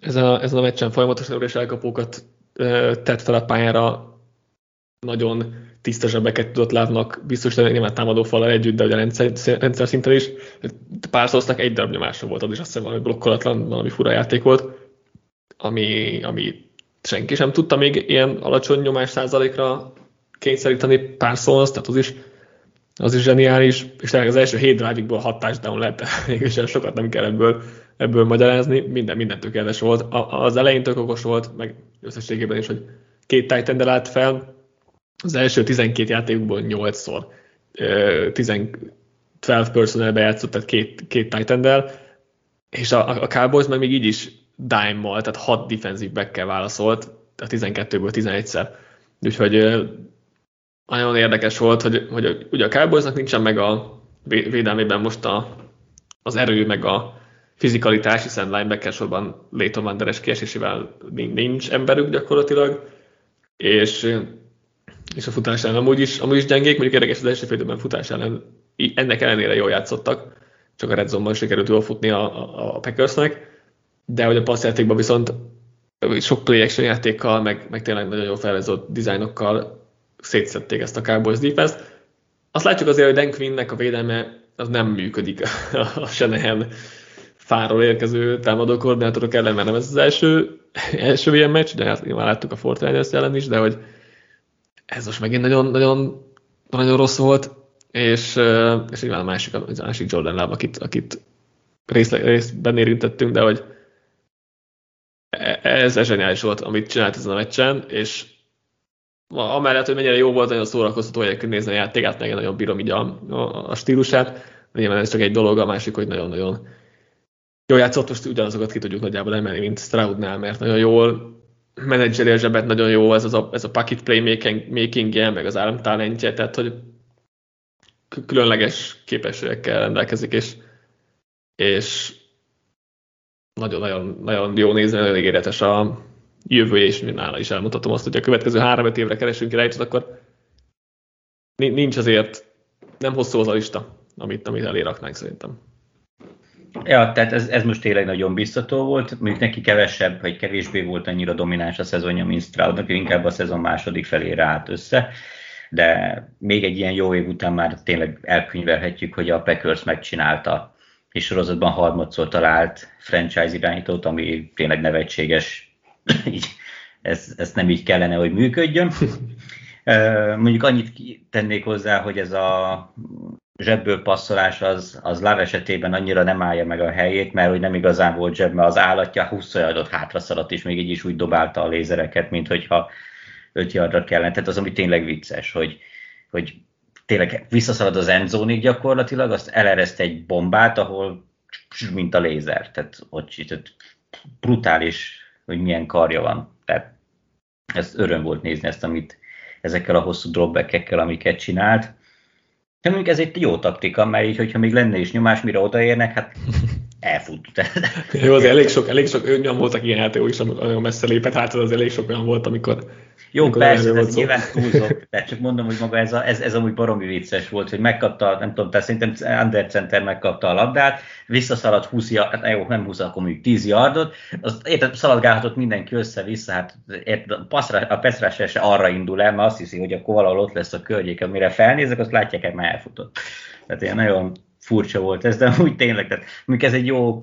Ez a, ez a meccsen folyamatosan és elkapókat tett fel a pályára, nagyon tiszta zsebeket tudott látnak, biztos, hogy nyilván támadó falal együtt, de ugye rendszer, rendszer szinten is. Párszoroztak egy darab nyomásra volt, az is azt hiszem valami blokkolatlan, valami fura játék volt, ami, ami senki sem tudta még ilyen alacsony nyomás százalékra kényszeríteni párszorhoz, tehát az is, az is zseniális, és tényleg az első hét drive-ból hat touchdown lett, mégis sokat nem kell ebből, ebből magyarázni, minden, minden tökéletes volt. A, az elején tök okos volt, meg összességében is, hogy két titan állt fel, az első 12 játékokból 8-szor 12 personnel bejátszott, tehát két, két titan és a, a Cowboys meg még így is dime-mal, tehát 6 defensive back válaszolt, a 12-ből 11-szer. Úgyhogy nagyon érdekes volt, hogy, hogy ugye a Cowboysnak nincsen meg a védelmében most a, az erő, meg a fizikalitás, hiszen linebacker sorban Leighton Van Der kiesésével nincs emberük gyakorlatilag, és és a futás ellen amúgy is, amúgy is gyengék, mondjuk érdekes az első félidőben futás ellen ennek ellenére jól játszottak, csak a Red Zone-ban sikerült jól futni a, a, a Packersnek, de hogy a passzjátékban viszont sok play action játékkal, meg, meg tényleg nagyon jól felvezott dizájnokkal szétszették ezt a Cowboys defense Azt látjuk azért, hogy Dan Quinnnek a védelme az nem működik a Shanahan fáról érkező támadó koordinátorok ellen, mert nem ez az első, első ilyen meccs, de hát már láttuk a Fortnite ellen is, de hogy ez most megint nagyon, nagyon, nagyon rossz volt, és, és nyilván a másik, a másik Jordan Love, akit, akit részle, részben érintettünk, de hogy e, ez, ez zseniális volt, amit csinált ezen a meccsen, és amellett, hogy mennyire jó volt, nagyon szórakoztató egyébként nézni a játékát, meg nagyon bírom így a, a, a stílusát. Nyilván ez csak egy dolog, a másik, hogy nagyon-nagyon jól játszott, most ugyanazokat ki tudjuk nagyjából emelni, mint Stroudnál, mert nagyon jól menedzseri a zsebet nagyon jó, ez, az a, ez a pocket playmaking meg az talentje, tehát hogy különleges képességekkel rendelkezik, és, és nagyon-nagyon nagyon jó nézni, nagyon ígéretes a jövője, és nála is elmutatom azt, hogy a következő három-öt évre keresünk irányítót, akkor nincs azért, nem hosszú az a lista, amit, amit eléraknánk szerintem. Ja, tehát ez, ez most tényleg nagyon biztató volt, mondjuk neki kevesebb, vagy kevésbé volt annyira domináns a szezonja, mint Stroudnak, inkább a szezon második felére állt össze, de még egy ilyen jó év után már tényleg elkönyvelhetjük, hogy a Packers megcsinálta, és sorozatban harmadszor talált franchise irányítót, ami tényleg nevetséges, így ez, ez nem így kellene, hogy működjön. Mondjuk annyit tennék hozzá, hogy ez a zsebből passzolás az, az Láv esetében annyira nem állja meg a helyét, mert hogy nem igazán volt zseb, mert az állatja 20 adott hátra szaladt, és még így is úgy dobálta a lézereket, mint hogyha 5 yardra kellene. Tehát az, ami tényleg vicces, hogy, hogy tényleg visszaszalad az endzónig gyakorlatilag, azt elereszt egy bombát, ahol mint a lézer. Tehát ott tehát brutális, hogy milyen karja van. Tehát ez öröm volt nézni ezt, amit ezekkel a hosszú dropback amiket csinált. De mondjuk ez egy jó taktika, mert így, hogyha még lenne is nyomás, mire odaérnek, hát elfut. jó, azért elég sok, elég sok olyan voltak ilyen játékok is, amikor nagyon messze lépett, hát az elég sok olyan volt, amikor jó, persze, ez nyilván túlzok, de csak mondom, hogy maga ez, a, ez, ez amúgy baromi vicces volt, hogy megkapta, nem tudom, tehát szerintem Under Center megkapta a labdát, visszaszaladt 20 yard, hát jó, nem 20, akkor mondjuk 10 yardot, az érted, szaladgálhatott mindenki össze-vissza, hát érted, a, passzra, a se arra indul el, mert azt hiszi, hogy akkor valahol ott lesz a környék, amire felnézek, azt látják, hogy már elfutott. Tehát ilyen nagyon furcsa volt ez, de úgy tényleg, tehát mondjuk ez egy jó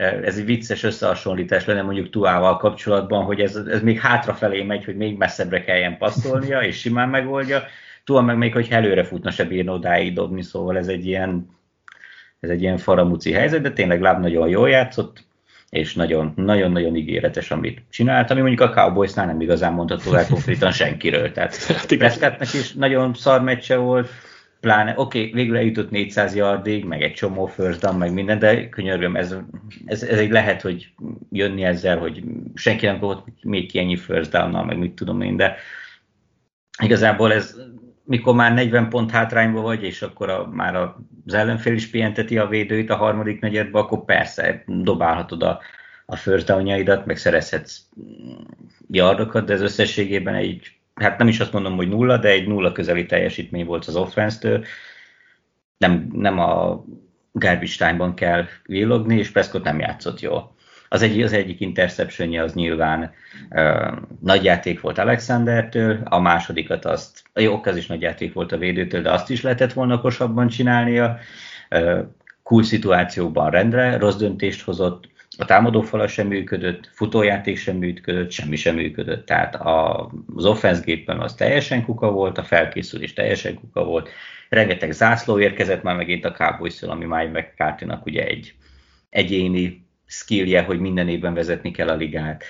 ez egy vicces összehasonlítás lenne mondjuk Tuával kapcsolatban, hogy ez, ez még hátrafelé megy, hogy még messzebbre kelljen passzolnia, és simán megoldja. Tua meg még, hogy előre futna, se bírna odáig dobni, szóval ez egy ilyen, ez egy ilyen faramuci helyzet, de tényleg láb nagyon jól játszott, és nagyon-nagyon ígéretes, amit csinált, ami mondjuk a Cowboysnál nem igazán mondható el konkrétan senkiről. Tehát hát Prescottnak is nagyon szar meccse volt, pláne, oké, okay, végül eljutott 400 yardig, meg egy csomó first down, meg minden, de könyörgöm, ez, ez, ez egy lehet, hogy jönni ezzel, hogy senki nem volt még ki ennyi first down meg mit tudom én, de igazából ez, mikor már 40 pont hátrányba vagy, és akkor a, már az ellenfél is pihenteti a védőit a harmadik negyedbe, akkor persze dobálhatod a, a first down meg szerezhetsz yardokat, de ez összességében egy hát nem is azt mondom, hogy nulla, de egy nulla közeli teljesítmény volt az offense-től. Nem, nem a garbage time-ban kell villogni, és Prescott nem játszott jól. Az, egy, az egyik interceptionje az nyilván uh, nagy játék volt Alexandertől, a másodikat azt, jó, az is nagy játék volt a védőtől, de azt is lehetett volna kosabban csinálnia. Uh, cool szituációkban rendre, rossz döntést hozott, a támadófala sem működött, futójáték sem működött, semmi sem működött. Tehát az offense gépen az teljesen kuka volt, a felkészülés teljesen kuka volt. Rengeteg zászló érkezett már megint a cowboys ami Mike mccarthy ugye egy egyéni skillje, hogy minden évben vezetni kell a ligát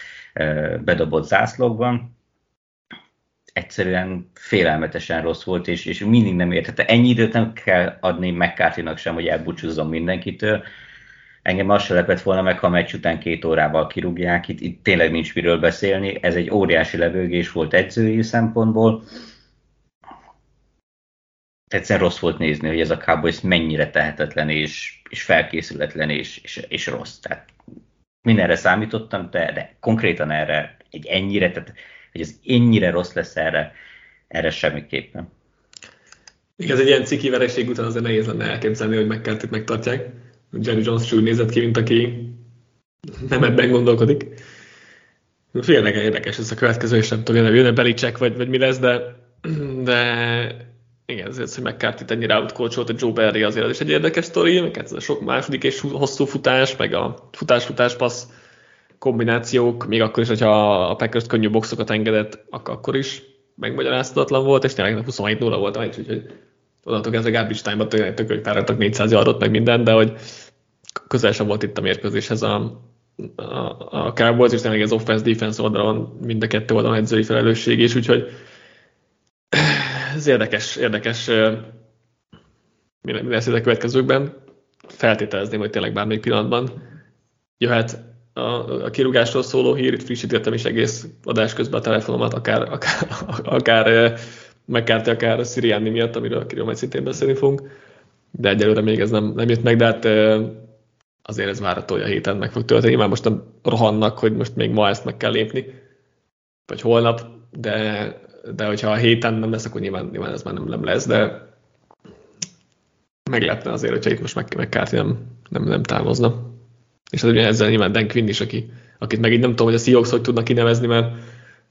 bedobott zászlókban. Egyszerűen félelmetesen rossz volt, és, és mindig nem értette. Ennyi időt nem kell adni mccarthy sem, hogy elbúcsúzzon mindenkitől Engem azt se lepett volna meg, ha a meccs után két órával kirúgják, itt, itt tényleg nincs miről beszélni, ez egy óriási levőgés volt edzői szempontból. Egyszerűen rossz volt nézni, hogy ez a Cowboys mennyire tehetetlen és, és felkészületlen és, és, és rossz. Tehát mindenre számítottam, de, de konkrétan erre egy ennyire, tehát hogy ez ennyire rossz lesz erre, erre semmiképpen. Igen, ez egy ilyen ciki vereség után azért nehéz lenne elképzelni, hogy McCarthy-t megtartják. Jerry Jones úgy nézett ki, mint aki nem ebben gondolkodik. Félnek érdekes ez a következő, és nem tudom, jön-e Belicek, vagy, vagy mi lesz, de, de igen, ezért, hogy McCarthy ennyire outcoacholt a Joe Barry azért az is egy érdekes sztori, meg ez a sok második és hosszú futás, meg a futás-futás passz kombinációk, még akkor is, hogyha a Packers könnyű boxokat engedett, akkor is megmagyarázhatatlan volt, és tényleg 27-0 volt a úgyhogy onnantól kezdve garbage time-ban tök, fáradtak 400 yardot, meg minden, de hogy közel sem volt itt a mérkőzéshez a, a, a Cowboys, és tényleg az offense-defense oldalon mind a kettő oldalon edzői felelősség is, úgyhogy ez érdekes, érdekes mi, lesz a következőkben. Feltételezném, hogy tényleg bármelyik pillanatban jöhet a, a kirúgásról szóló hír, itt frissítettem is egész adás közben a telefonomat, akár, akár, akár McCarthy akár a Sirianni miatt, amiről, akiről majd szintén beszélni fogunk, de egyelőre még ez nem, nem jött meg, de hát azért ez várható, hogy a héten meg fog történni. Nyilván most nem rohannak, hogy most még ma ezt meg kell lépni, vagy holnap, de, de hogyha a héten nem lesz, akkor nyilván, nyilván ez már nem, nem lesz, de meglepne azért, hogyha itt most meg, McCarthy nem, nem, nem távozna. És az ugye ezzel nyilván Dan Quinn is, aki, akit megint nem tudom, hogy a Seahawks hogy tudnak kinevezni, mert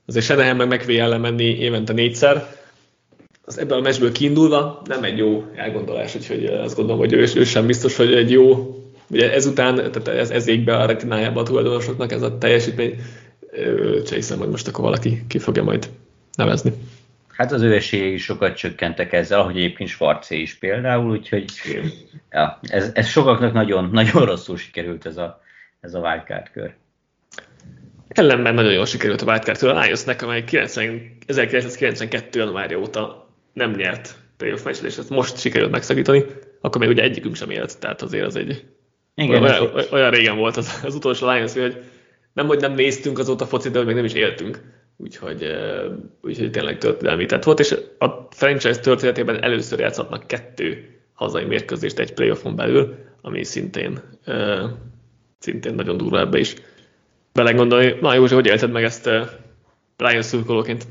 azért Shanahan meg McVay ellen menni évente négyszer, az ebből a meccsből kiindulva nem egy jó elgondolás, úgyhogy azt gondolom, hogy ő, ő sem biztos, hogy egy jó, ugye ezután, tehát ez, ez ég be a retinájába a tulajdonosoknak ez a teljesítmény, úgyhogy hiszem, hogy most akkor valaki ki fogja majd nevezni. Hát az ő esélyei sokat csökkentek ezzel, ahogy egyébként Schwarzé is például, úgyhogy ja, ez, ez sokaknak nagyon, nagyon rosszul sikerült ez a, ez a wildcard kör. Ellenben nagyon jól sikerült a wildcard kör a Lionsnek, amely 90, 1992. januárja óta nem nyert playoff meccset, és ezt most sikerült megszakítani, akkor még ugye egyikünk sem élt, tehát azért az egy igen, olyan, olyan, olyan régen volt az, az utolsó Lions, hogy nem, hogy nem néztünk azóta focit, de hogy még nem is éltünk. Úgyhogy, úgyhogy tényleg történelmi tett volt, és a franchise történetében először játszhatnak kettő hazai mérkőzést egy playoffon belül, ami szintén, szintén nagyon durva ebbe is belegondolni. Na Józsi, hogy élted meg ezt Lions szurkolóként?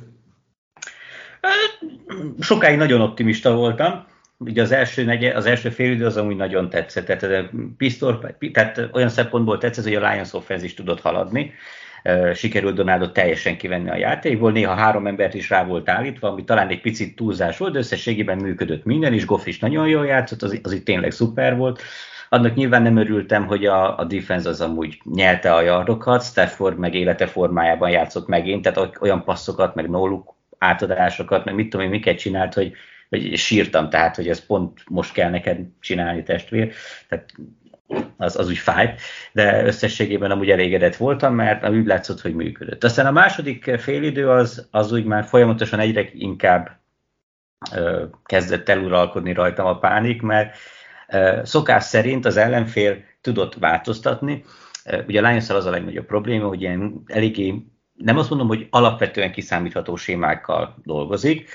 Sokáig nagyon optimista voltam. Ugye az első, negye, az első fél idő az amúgy nagyon tetszett. Tehát, Pistor, tehát olyan szempontból tetszett, hogy a Lions offense is tudott haladni. Sikerült Donaldot teljesen kivenni a játékból. Néha három embert is rá volt állítva, ami talán egy picit túlzás volt, de összességében működött minden, és Goff is nagyon jól játszott, az, az itt tényleg szuper volt. Annak nyilván nem örültem, hogy a, a defense az amúgy nyelte a yardokat, Stafford meg élete formájában játszott megint, tehát olyan passzokat, meg no átadásokat, meg mit tudom én, miket csinált, hogy, hogy sírtam, tehát, hogy ez pont most kell neked csinálni testvér, tehát az, az úgy fájt, de összességében amúgy elégedett voltam, mert úgy látszott, hogy működött. Aztán a második félidő az, az úgy már folyamatosan egyre inkább ö, kezdett eluralkodni rajtam a pánik, mert ö, szokás szerint az ellenfél tudott változtatni. Ugye a lions az a legnagyobb probléma, hogy ilyen eléggé, nem azt mondom, hogy alapvetően kiszámítható sémákkal dolgozik,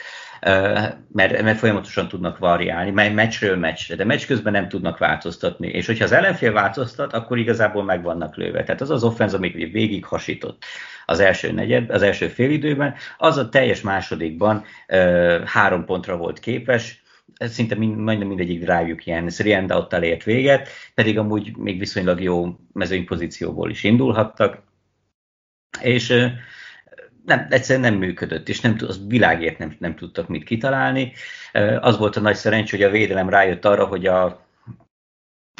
mert, mert folyamatosan tudnak variálni, mert meccsről meccsre, de meccs közben nem tudnak változtatni. És hogyha az ellenfél változtat, akkor igazából meg vannak lőve. Tehát az az offenz, amit végig hasított az első negyed, az első félidőben, az a teljes másodikban három pontra volt képes, szinte mind, majdnem mindegyik drive ilyen Srienda ott elért véget, pedig amúgy még viszonylag jó mezőnypozícióból is indulhattak, és nem, egyszerűen nem működött, és nem, az világért nem, nem tudtak mit kitalálni. Az volt a nagy szerencs, hogy a védelem rájött arra, hogy a,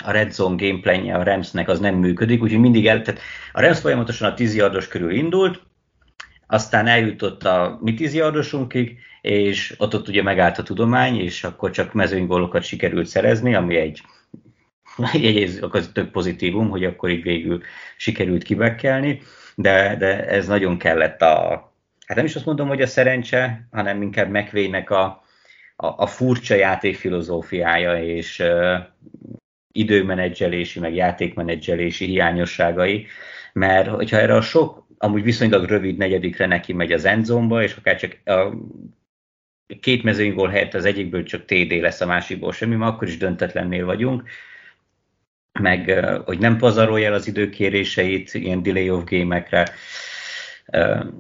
a red zone gameplanje a Ramsnek az nem működik, úgyhogy mindig el, tehát a Rams folyamatosan a 10 yardos körül indult, aztán eljutott a mi 10 yardosunkig, és ott, ott ugye megállt a tudomány, és akkor csak mezőnygólokat sikerült szerezni, ami egy egy, az több pozitívum, hogy akkor így végül sikerült kibekkelni de, de ez nagyon kellett a, hát nem is azt mondom, hogy a szerencse, hanem inkább megvének a, a, a furcsa játékfilozófiája és uh, időmenedzselési, meg játékmenedzselési hiányosságai, mert hogyha erre a sok, amúgy viszonylag rövid negyedikre neki megy az endzomba, és akár csak a két mezőnygól helyett az egyikből csak TD lesz, a másikból semmi, ma akkor is döntetlennél vagyunk, meg hogy nem pazarolja el az időkéréseit ilyen delay of game-ekre,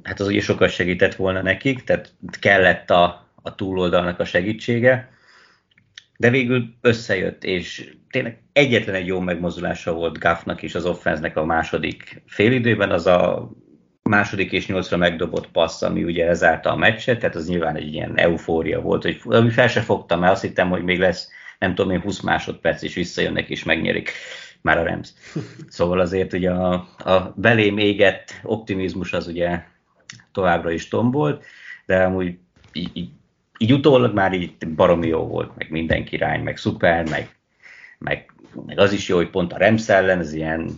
hát az ugye sokat segített volna nekik, tehát kellett a, a túloldalnak a segítsége, de végül összejött, és tényleg egyetlen egy jó megmozdulása volt Gaffnak és az offenznek a második félidőben, az a második és nyolcra megdobott passz, ami ugye lezárta a meccset, tehát az nyilván egy ilyen eufória volt, hogy ami fel se fogtam el, azt hittem, hogy még lesz nem tudom én, 20 másodperc, és visszajönnek és megnyerik már a Rams. Szóval azért ugye a, a belém égett optimizmus az ugye továbbra is tombolt, de amúgy így, így, így utólag már így baromi jó volt, meg minden király, meg szuper, meg, meg, meg az is jó, hogy pont a Rams ellen, ez ilyen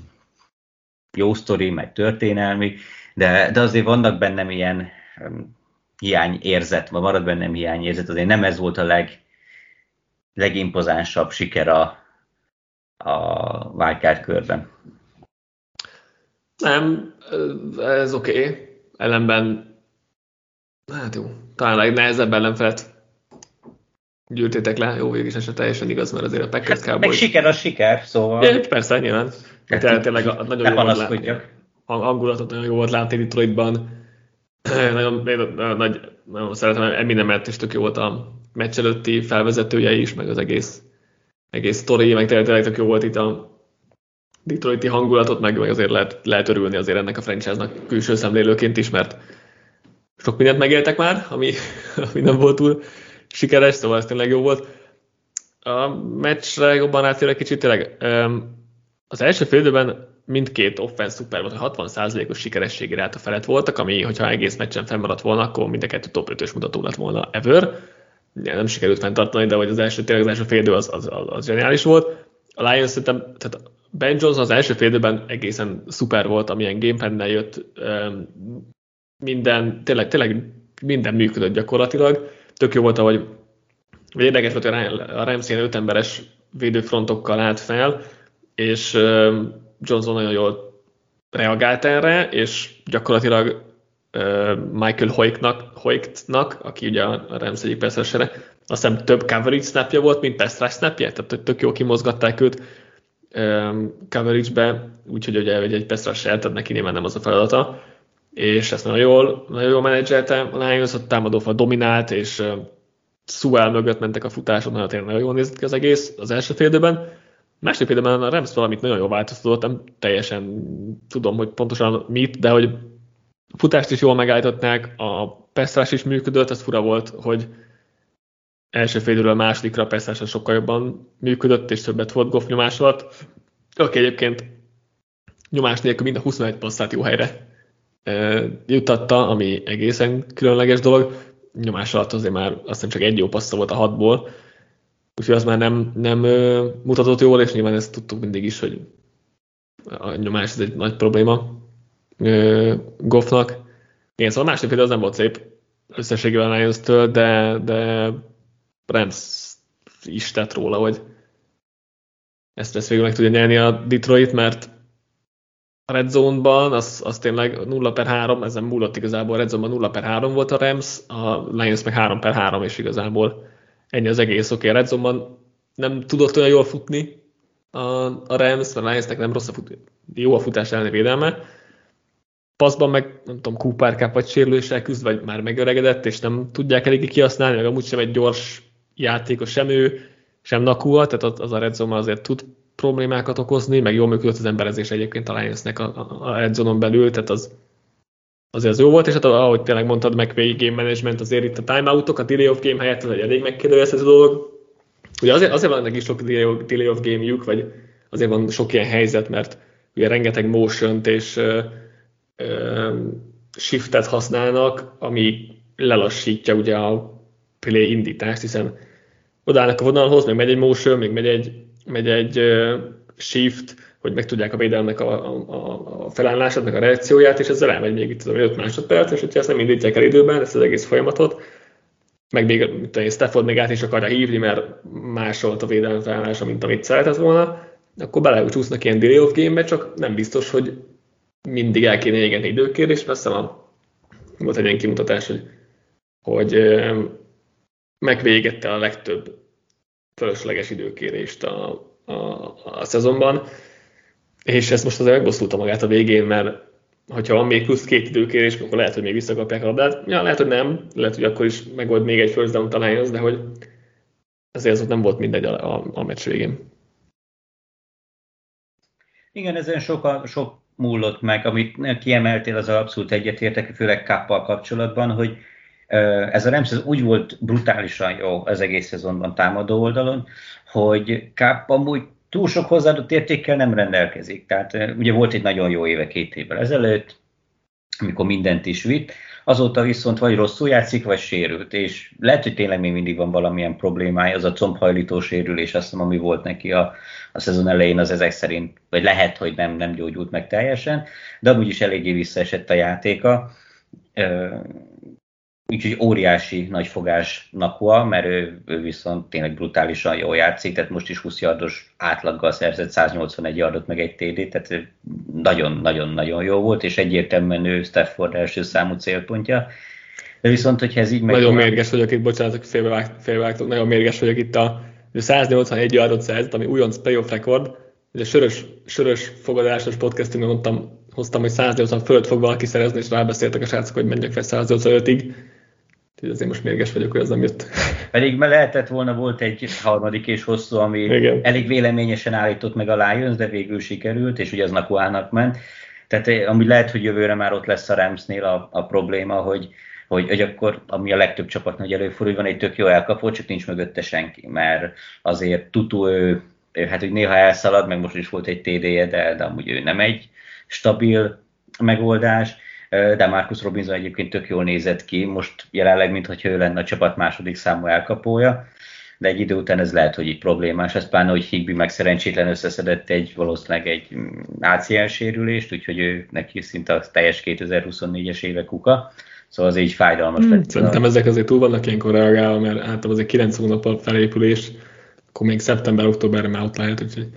jó sztori, meg történelmi, de, de azért vannak bennem ilyen um, hiányérzet, vagy marad bennem hiányérzet, azért nem ez volt a leg, legimpozánsabb siker a, a wildcard körben. Nem, ez oké. Okay. Ellenben, hát jó, talán a legnehezebb ellenfelet gyűjtétek le, jó, végig is teljesen igaz, mert azért a Packers hát, Meg siker a siker, szóval... É, persze, nyilván. Hát, tényleg, tényleg nagyon jó volt látni. Hangulatot nagyon jó volt látni Detroitban. nagyon, nagyon, nagyon, nagyon szeretem Eminemet, és tök jó volt a meccs előtti felvezetője is, meg az egész, egész sztori, meg tényleg, tök jó volt itt a Detroiti hangulatot, meg, meg azért lehet, lehet örülni azért ennek a franchise-nak külső szemlélőként is, mert sok mindent megéltek már, ami, ami nem volt túl sikeres, szóval ez tényleg jó volt. A meccsre jobban átérek kicsit, tényleg az első félidőben mindkét offense szuper volt, hogy 60%-os sikerességi ráta felett voltak, ami, hogyha egész meccsen fennmaradt volna, akkor mind a kettő top 5-ös mutató lett volna ever nem sikerült fenntartani, de hogy az első, tényleg az első fél az, az, az, az zseniális volt. A Lions szerintem, tehát Ben Johnson az első fél egészen szuper volt, amilyen gamepad jött, minden, tényleg, tényleg minden működött gyakorlatilag. Tök jó volt, hogy vagy érdekes volt, hogy a Rams ilyen öt emberes védőfrontokkal állt fel, és Johnson nagyon jól reagált erre, és gyakorlatilag Michael Hoytnak, Hoytnak, aki ugye a Rams egyik persze azt hiszem több coverage snapja volt, mint pass rush snapja, tehát tök jól kimozgatták őt coverage-be, úgyhogy ugye egy pass rush tehát neki nyilván nem az a feladata, és ezt nagyon jól, nagyon jól menedzselte a Lions, ott támadófal dominált, és Suel mögött mentek a futások, nagyon tényleg nagyon jól nézett ki az egész az első félidőben. Második félidőben a Rams valamit nagyon jól változtatott, nem teljesen tudom, hogy pontosan mit, de hogy futást is jól megállították, a pestrás is működött, ez fura volt, hogy első félidőről a másodikra sokkal jobban működött, és többet volt Goff nyomás alatt, aki egyébként nyomás nélkül mind a 21 passzát jó helyre jutatta, ami egészen különleges dolog. Nyomás alatt azért már azt hiszem csak egy jó passza volt a hatból, úgyhogy az már nem, nem mutatott jól, és nyilván ezt tudtuk mindig is, hogy a nyomás ez egy nagy probléma Goffnak. Igen, szóval a második fél az nem volt szép összességében a lions de, de Rams is tett róla, hogy ezt, ezt végül meg tudja nyerni a Detroit, mert a Red Zone-ban az, az tényleg 0 per 3, ezen múlott igazából, a Red Zone-ban 0 per 3 volt a Rams, a Lions meg 3 per 3, és igazából ennyi az egész. Oké, okay, a Red Zone-ban nem tudott olyan jól futni a, a Rams, mert a Lionsnek nem rossz a fut, jó a futás elleni védelme, Paszban meg, nem tudom, Cup vagy sérüléssel küzd, vagy már megöregedett, és nem tudják eléggé kihasználni, meg amúgy sem egy gyors játékos, sem ő, sem Nakua, tehát az a Red Zone azért tud problémákat okozni, meg jól működött az emberezés egyébként a Lionsnek a, a Red Zone-on belül, tehát az, azért az jó volt, és hát ahogy tényleg mondtad, McVay game management azért itt a timeoutok, a delay of game helyett ez egy elég megkérdőjelezhető dolog. Ugye azért, azért van neki sok delay of game-jük, vagy azért van sok ilyen helyzet, mert ugye rengeteg motion és shiftet használnak, ami lelassítja ugye a play indítást, hiszen odállnak a vonalhoz, meg megy egy motion, még megy egy, megy egy shift, hogy meg tudják a védelmek a, a, a felállását, meg a reakcióját, és ezzel elmegy még itt az 5 másodperc, és hogyha ezt nem indítják el időben, ezt az egész folyamatot, meg még én, Stafford még át is akarja hívni, mert másolt a védelmi felállása, mint amit szeretett volna, akkor belecsúsznak ilyen delay of game csak nem biztos, hogy mindig el kéne égetni időkérés, persze van, volt egy ilyen kimutatás, hogy, hogy megvégette a legtöbb fölösleges időkérést a, a, a szezonban, és ezt most azért megbosszulta magát a végén, mert hogyha van még plusz két időkérés, akkor lehet, hogy még visszakapják a labdát. Ja, lehet, hogy nem, lehet, hogy akkor is megold még egy first down talán, de hogy azért az ott nem volt mindegy a, a, a meccs végén. Igen, ezen sok, sok múlott meg, amit kiemeltél, az abszolút egyetértek, főleg Kappal kapcsolatban, hogy ez a Rams ez úgy volt brutálisan jó az egész szezonban támadó oldalon, hogy Kapp amúgy túl sok hozzáadott értékkel nem rendelkezik. Tehát ugye volt egy nagyon jó éve két évvel ezelőtt, amikor mindent is vitt, azóta viszont vagy rosszul játszik, vagy sérült, és lehet, hogy tényleg még mindig van valamilyen problémája, az a combhajlító sérülés, azt hiszem, ami volt neki a, a szezon elején, az ezek szerint, vagy lehet, hogy nem, nem gyógyult meg teljesen, de amúgy is eléggé visszaesett a játéka. Úgyhogy óriási nagyfogás Nakua, mert ő, ő viszont tényleg brutálisan jól játszik, tehát most is 20 yardos átlaggal szerzett 181 yardot meg egy TD, tehát nagyon-nagyon-nagyon jó volt, és egyértelműen ő Stafford első számú célpontja. De viszont, hogyha ez így meg... Nagyon mérges vagyok itt, bocsánat, félbevágtok, nagyon mérges vagyok itt a 181 yardot szerzett, ami újonc playoff rekord, a sörös, sörös fogadásos podcastünkben mondtam, hoztam, hogy 180 fölött fog valaki szerezni, és rábeszéltek a srácok, hogy menjek fel 185-ig. Úgyhogy azért most mérges vagyok, hogy ez nem jött. Pedig me lehetett volna, volt egy harmadik és hosszú, ami Igen. elég véleményesen állított meg a Lions, de végül sikerült, és ugye az Nakuának ment. Tehát eh, ami lehet, hogy jövőre már ott lesz a Ramsnél a, a probléma, hogy, hogy, hogy akkor, ami a legtöbb csapatnak előfordul, hogy van egy tök jó elkapó, csak nincs mögötte senki, mert azért tutu ő, ő, hát hogy néha elszalad, meg most is volt egy TD-je, de, de amúgy ő nem egy stabil megoldás, de Marcus Robinson egyébként tök jól nézett ki, most jelenleg, mintha ő lenne a csapat második számú elkapója, de egy idő után ez lehet, hogy így problémás, ez pláne, hogy Higby meg szerencsétlen összeszedett egy valószínűleg egy ACL sérülést, úgyhogy ő neki szinte a teljes 2024-es éve kuka, szóval az így fájdalmas hmm, lett. Szerintem ezek azért túl vannak ilyenkor reagálva, mert általában azért 9 hónap felépülés, akkor még szeptember-októberre már ott lehet, úgyhogy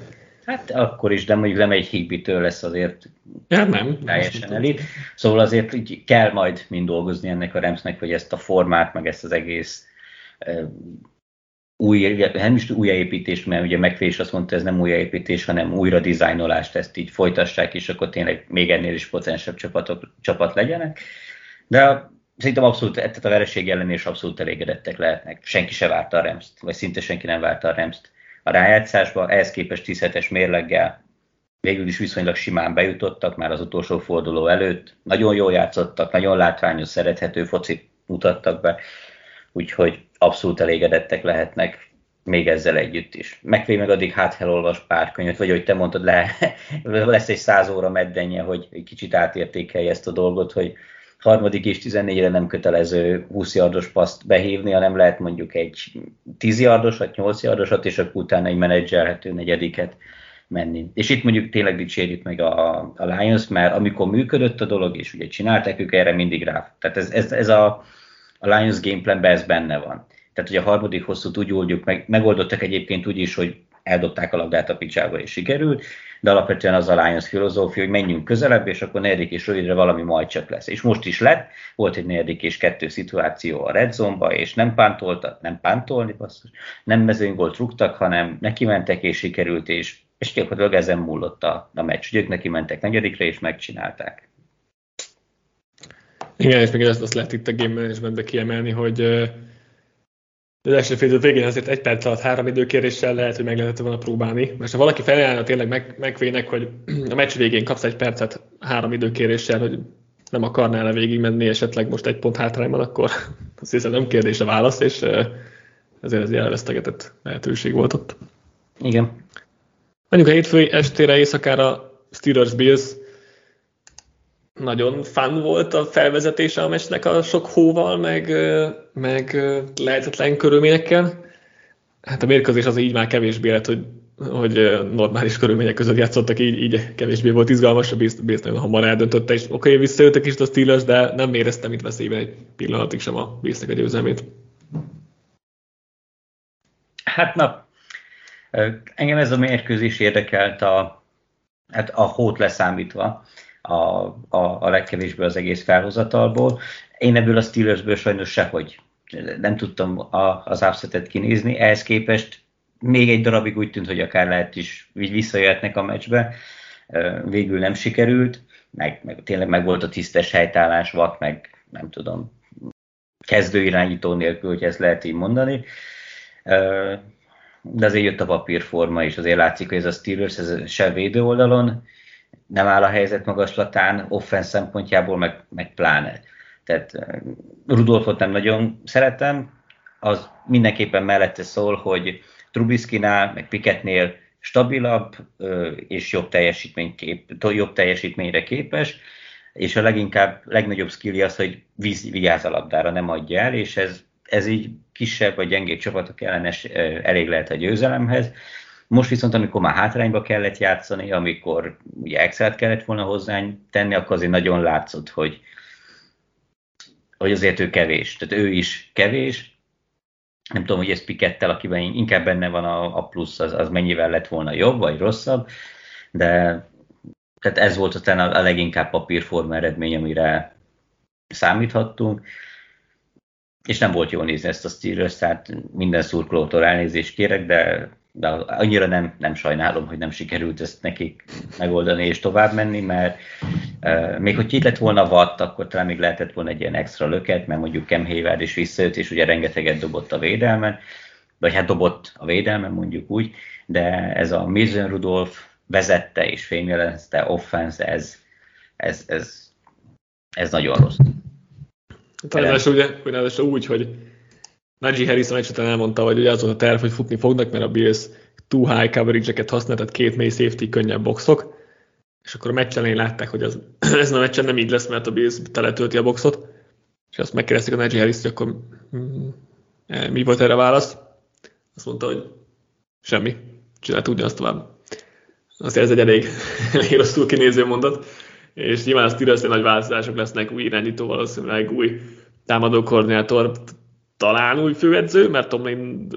Hát akkor is, de mondjuk nem egy higbitől lesz azért ja, nem, teljesen elit. Szóval azért így kell majd mind dolgozni ennek a Remsnek, hogy ezt a formát, meg ezt az egész uh, új, nem is újjáépítést, mert ugye megfés azt mondta, ez nem újjáépítés, hanem újra dizájnolást, ezt így folytassák, és akkor tényleg még ennél is potensebb csapatok, csapat legyenek. De szerintem abszolút, tehát a vereség ellen is abszolút elégedettek lehetnek. Senki se várta a Remszt, vagy szinte senki nem várta a Remszt a rájátszásba, ehhez képest 10 hetes mérleggel végül is viszonylag simán bejutottak már az utolsó forduló előtt. Nagyon jól játszottak, nagyon látványos, szerethető focit mutattak be. úgyhogy abszolút elégedettek lehetnek még ezzel együtt is. Megvé meg addig hát elolvas pár könyvet, vagy hogy te mondtad, le, lesz egy száz óra meddenye, hogy egy kicsit átértékelje ezt a dolgot, hogy harmadik és 14-re nem kötelező 20 yardos paszt behívni, hanem lehet mondjuk egy 10 yardosat, 8 yardosat, és akkor utána egy menedzselhető negyediket menni. És itt mondjuk tényleg dicsérjük meg a, a Lions, mert amikor működött a dolog, és ugye csinálták ők erre mindig rá. Tehát ez, ez, ez a, a Lions gameplanben ez benne van. Tehát, hogy a harmadik hosszút úgy oldjuk meg, megoldottak egyébként úgy is, hogy eldobták a labdát a picsába és sikerült, de alapvetően az a Lions filozófia, hogy menjünk közelebb, és akkor negyedik és rövidre valami majd csak lesz. És most is lett, volt egy negyedik és kettő szituáció a red zone és nem pántoltak, nem pántolni, basszus, nem mezőnygolt rúgtak, hanem neki mentek és sikerült, és, és gyakorlatilag ezen múlott a, a meccs. Ők neki mentek negyedikre, és megcsinálták. Igen, és még ezt azt lehet itt a game managementbe kiemelni, hogy az első fél végén azért egy perc alatt három időkéréssel lehet, hogy meg lehetett volna próbálni. Most ha valaki felajánlja tényleg meg, megvének, hogy a meccs végén kapsz egy percet három időkéréssel, hogy nem akarnál le végig menni, esetleg most egy pont hátrányban, akkor azt hiszem nem kérdés a válasz, és ezért ez elvesztegetett lehetőség volt ott. Igen. Mondjuk a hétfő estére éjszakára Steelers Bills nagyon fun volt a felvezetése a meccsnek a sok hóval, meg, meg lehetetlen körülményekkel. Hát a mérkőzés az így már kevésbé lett, hogy, hogy normális körülmények között játszottak, így, így kevésbé volt izgalmas, a Bills nagyon hamar eldöntötte, és oké, okay, visszajöttek is a Steelers, de nem éreztem itt veszélyben egy pillanatig sem a bills a győzelmét. Hát na, engem ez a mérkőzés érdekelt a, hát a hót leszámítva a, a, a legkevésbé az egész felhozatalból. Én ebből a Steelersből sajnos sehogy nem tudtam a, az upsetet kinézni, ehhez képest még egy darabig úgy tűnt, hogy akár lehet is így visszajöhetnek a meccsbe. Végül nem sikerült, meg, meg tényleg meg volt a tisztes helytállás, vat, meg nem tudom, kezdőirányító nélkül, hogy ezt lehet így mondani. De azért jött a papírforma, és azért látszik, hogy ez a Steelers ez se védő oldalon, nem áll a helyzet magaslatán, offense szempontjából meg, meg pláne. Tehát eh, Rudolfot nem nagyon szeretem, az mindenképpen mellette szól, hogy Trubiskinál, meg Piketnél stabilabb és jobb, teljesítmény kép, jobb teljesítményre képes, és a leginkább, legnagyobb skillja az, hogy víz, vigyáz a labdára, nem adja el, és ez, ez így kisebb vagy gyengébb csapatok ellenes elég lehet a győzelemhez. Most viszont, amikor már hátrányba kellett játszani, amikor ugye excel kellett volna hozzánk tenni, akkor azért nagyon látszott, hogy, hogy azért ő kevés. Tehát ő is kevés. Nem tudom, hogy ez Pikettel, akiben inkább benne van a, a plusz, az, az mennyivel lett volna jobb vagy rosszabb, de tehát ez volt aztán a, a leginkább papírforma eredmény, amire számíthattunk és nem volt jól nézni ezt a Steelers, tehát minden szurkolótól elnézést kérek, de de annyira nem, nem sajnálom, hogy nem sikerült ezt nekik megoldani és tovább menni, mert uh, még hogy itt lett volna vatt, akkor talán még lehetett volna egy ilyen extra löket, mert mondjuk Kem Hayward is visszajött, és ugye rengeteget dobott a védelmen, vagy hát dobott a védelmen mondjuk úgy, de ez a Mason Rudolph vezette és fényjelezte offense, ez, ez, ez, ez nagyon rossz. Talán ugye, úgy, hogy Najee Harrison esetben elmondta, hogy ugye az volt a terv, hogy futni fognak, mert a Bills too high coverage-eket használ, tehát két mély safety, könnyebb boxok, és akkor a meccsen látták, hogy az, ez a meccsen nem így lesz, mert a Bills teletölti a boxot, és azt megkérdezték a Najee harris hogy akkor mm, eh, mi volt erre a válasz? Azt mondta, hogy semmi, csinált ugyanazt tovább. Azért ez egy elég, elég rosszul kinéző mondat, és nyilván a Steelers nagy változások lesznek, új irányító valószínűleg, új támadó koordinátor, talán új főedző, mert Tomlin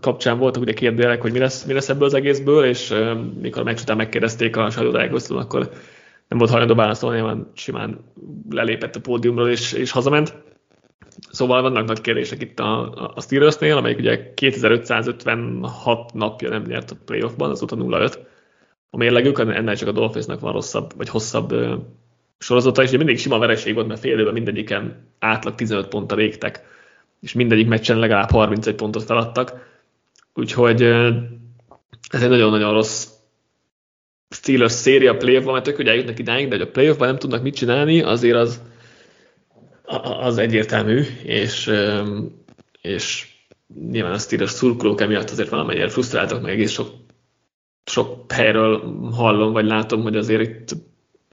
kapcsán voltak ugye kérdőjelek, hogy mi lesz, mi lesz ebből az egészből, és uh, mikor a meccs után megkérdezték a sajtótájékoztatón, akkor nem volt hajlandó válaszolni, hanem simán lelépett a pódiumról és, és hazament. Szóval vannak nagy kérdések itt a, a Steelersnél, amelyik ugye 2556 napja nem nyert a playoffban, azóta 0-5. A mérlegük, ennél csak a Dolphinsnak van rosszabb, vagy hosszabb uh, sorozata, és ugye mindig sima vereség volt, mert fél időben mindegyiken átlag 15 ponttal régtek és mindegyik meccsen legalább 31 pontot feladtak. Úgyhogy ez egy nagyon-nagyon rossz Steelers széria playoffban, mert tök, hogy eljutnak idáig, de hogy a playoffban nem tudnak mit csinálni, azért az, az egyértelmű, és, és nyilván a Steelers szurkolók emiatt azért valamennyire frusztráltak, meg egész sok, sok helyről hallom, vagy látom, hogy azért itt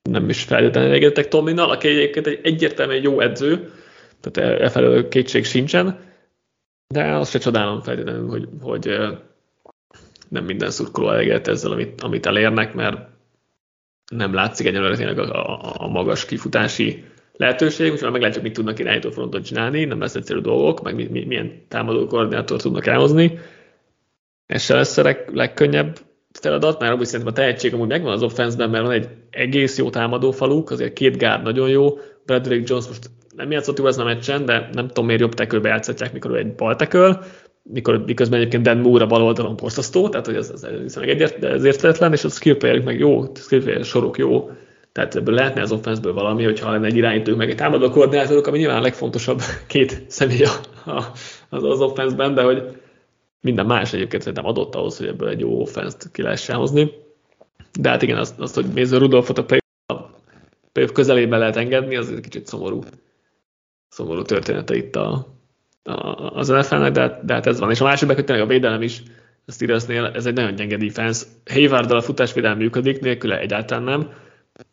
nem is feltétlenül elégedettek Tominnal, aki egyébként egy egyértelműen jó edző, tehát e, e felől kétség sincsen, de azt se csodálom feltétlenül, hogy, hogy nem minden szurkoló elégedett ezzel, amit, amit elérnek, mert nem látszik egyelőre tényleg a, a, a magas kifutási lehetőség, már meglátjuk, mit tudnak irányító frontot csinálni, nem lesz egyszerű dolgok, meg mi, mi, milyen támadó koordinátort tudnak elhozni. Ez se lesz a leg, legkönnyebb feladat, mert abban szerintem a tehetség amúgy megvan az offenszben, mert van egy egész jó támadó faluk, azért két gár nagyon jó, Bradley Jones most nem játszott jó ezen a meccsen, de nem tudom miért jobb tekölbe játszhatják, mikor ő egy balteköl, mikor, miközben egyébként Dan Moore a bal oldalon borzasztó, tehát hogy ez, ez, ez egyért, ez értetlen, és a skill meg jó, skill sorok jó, tehát ebből lehetne az offenszből valami, hogyha lenne egy irányító, meg egy támadó koordinátorok, ami nyilván a legfontosabb két személy az, az offenszben, de hogy minden más egyébként szerintem adott ahhoz, hogy ebből egy jó offenszt ki lehessen hozni. De hát igen, azt, azt hogy Méző Rudolfot a playoff közelében lehet engedni, az egy kicsit szomorú, szomorú története itt a, a, az NFL-nek, de, de hát ez van. És a másik, hogy tényleg a védelem is, a Steelersnél ez egy nagyon gyenge defense. Haywarddal a futásvédelem működik, nélküle egyáltalán nem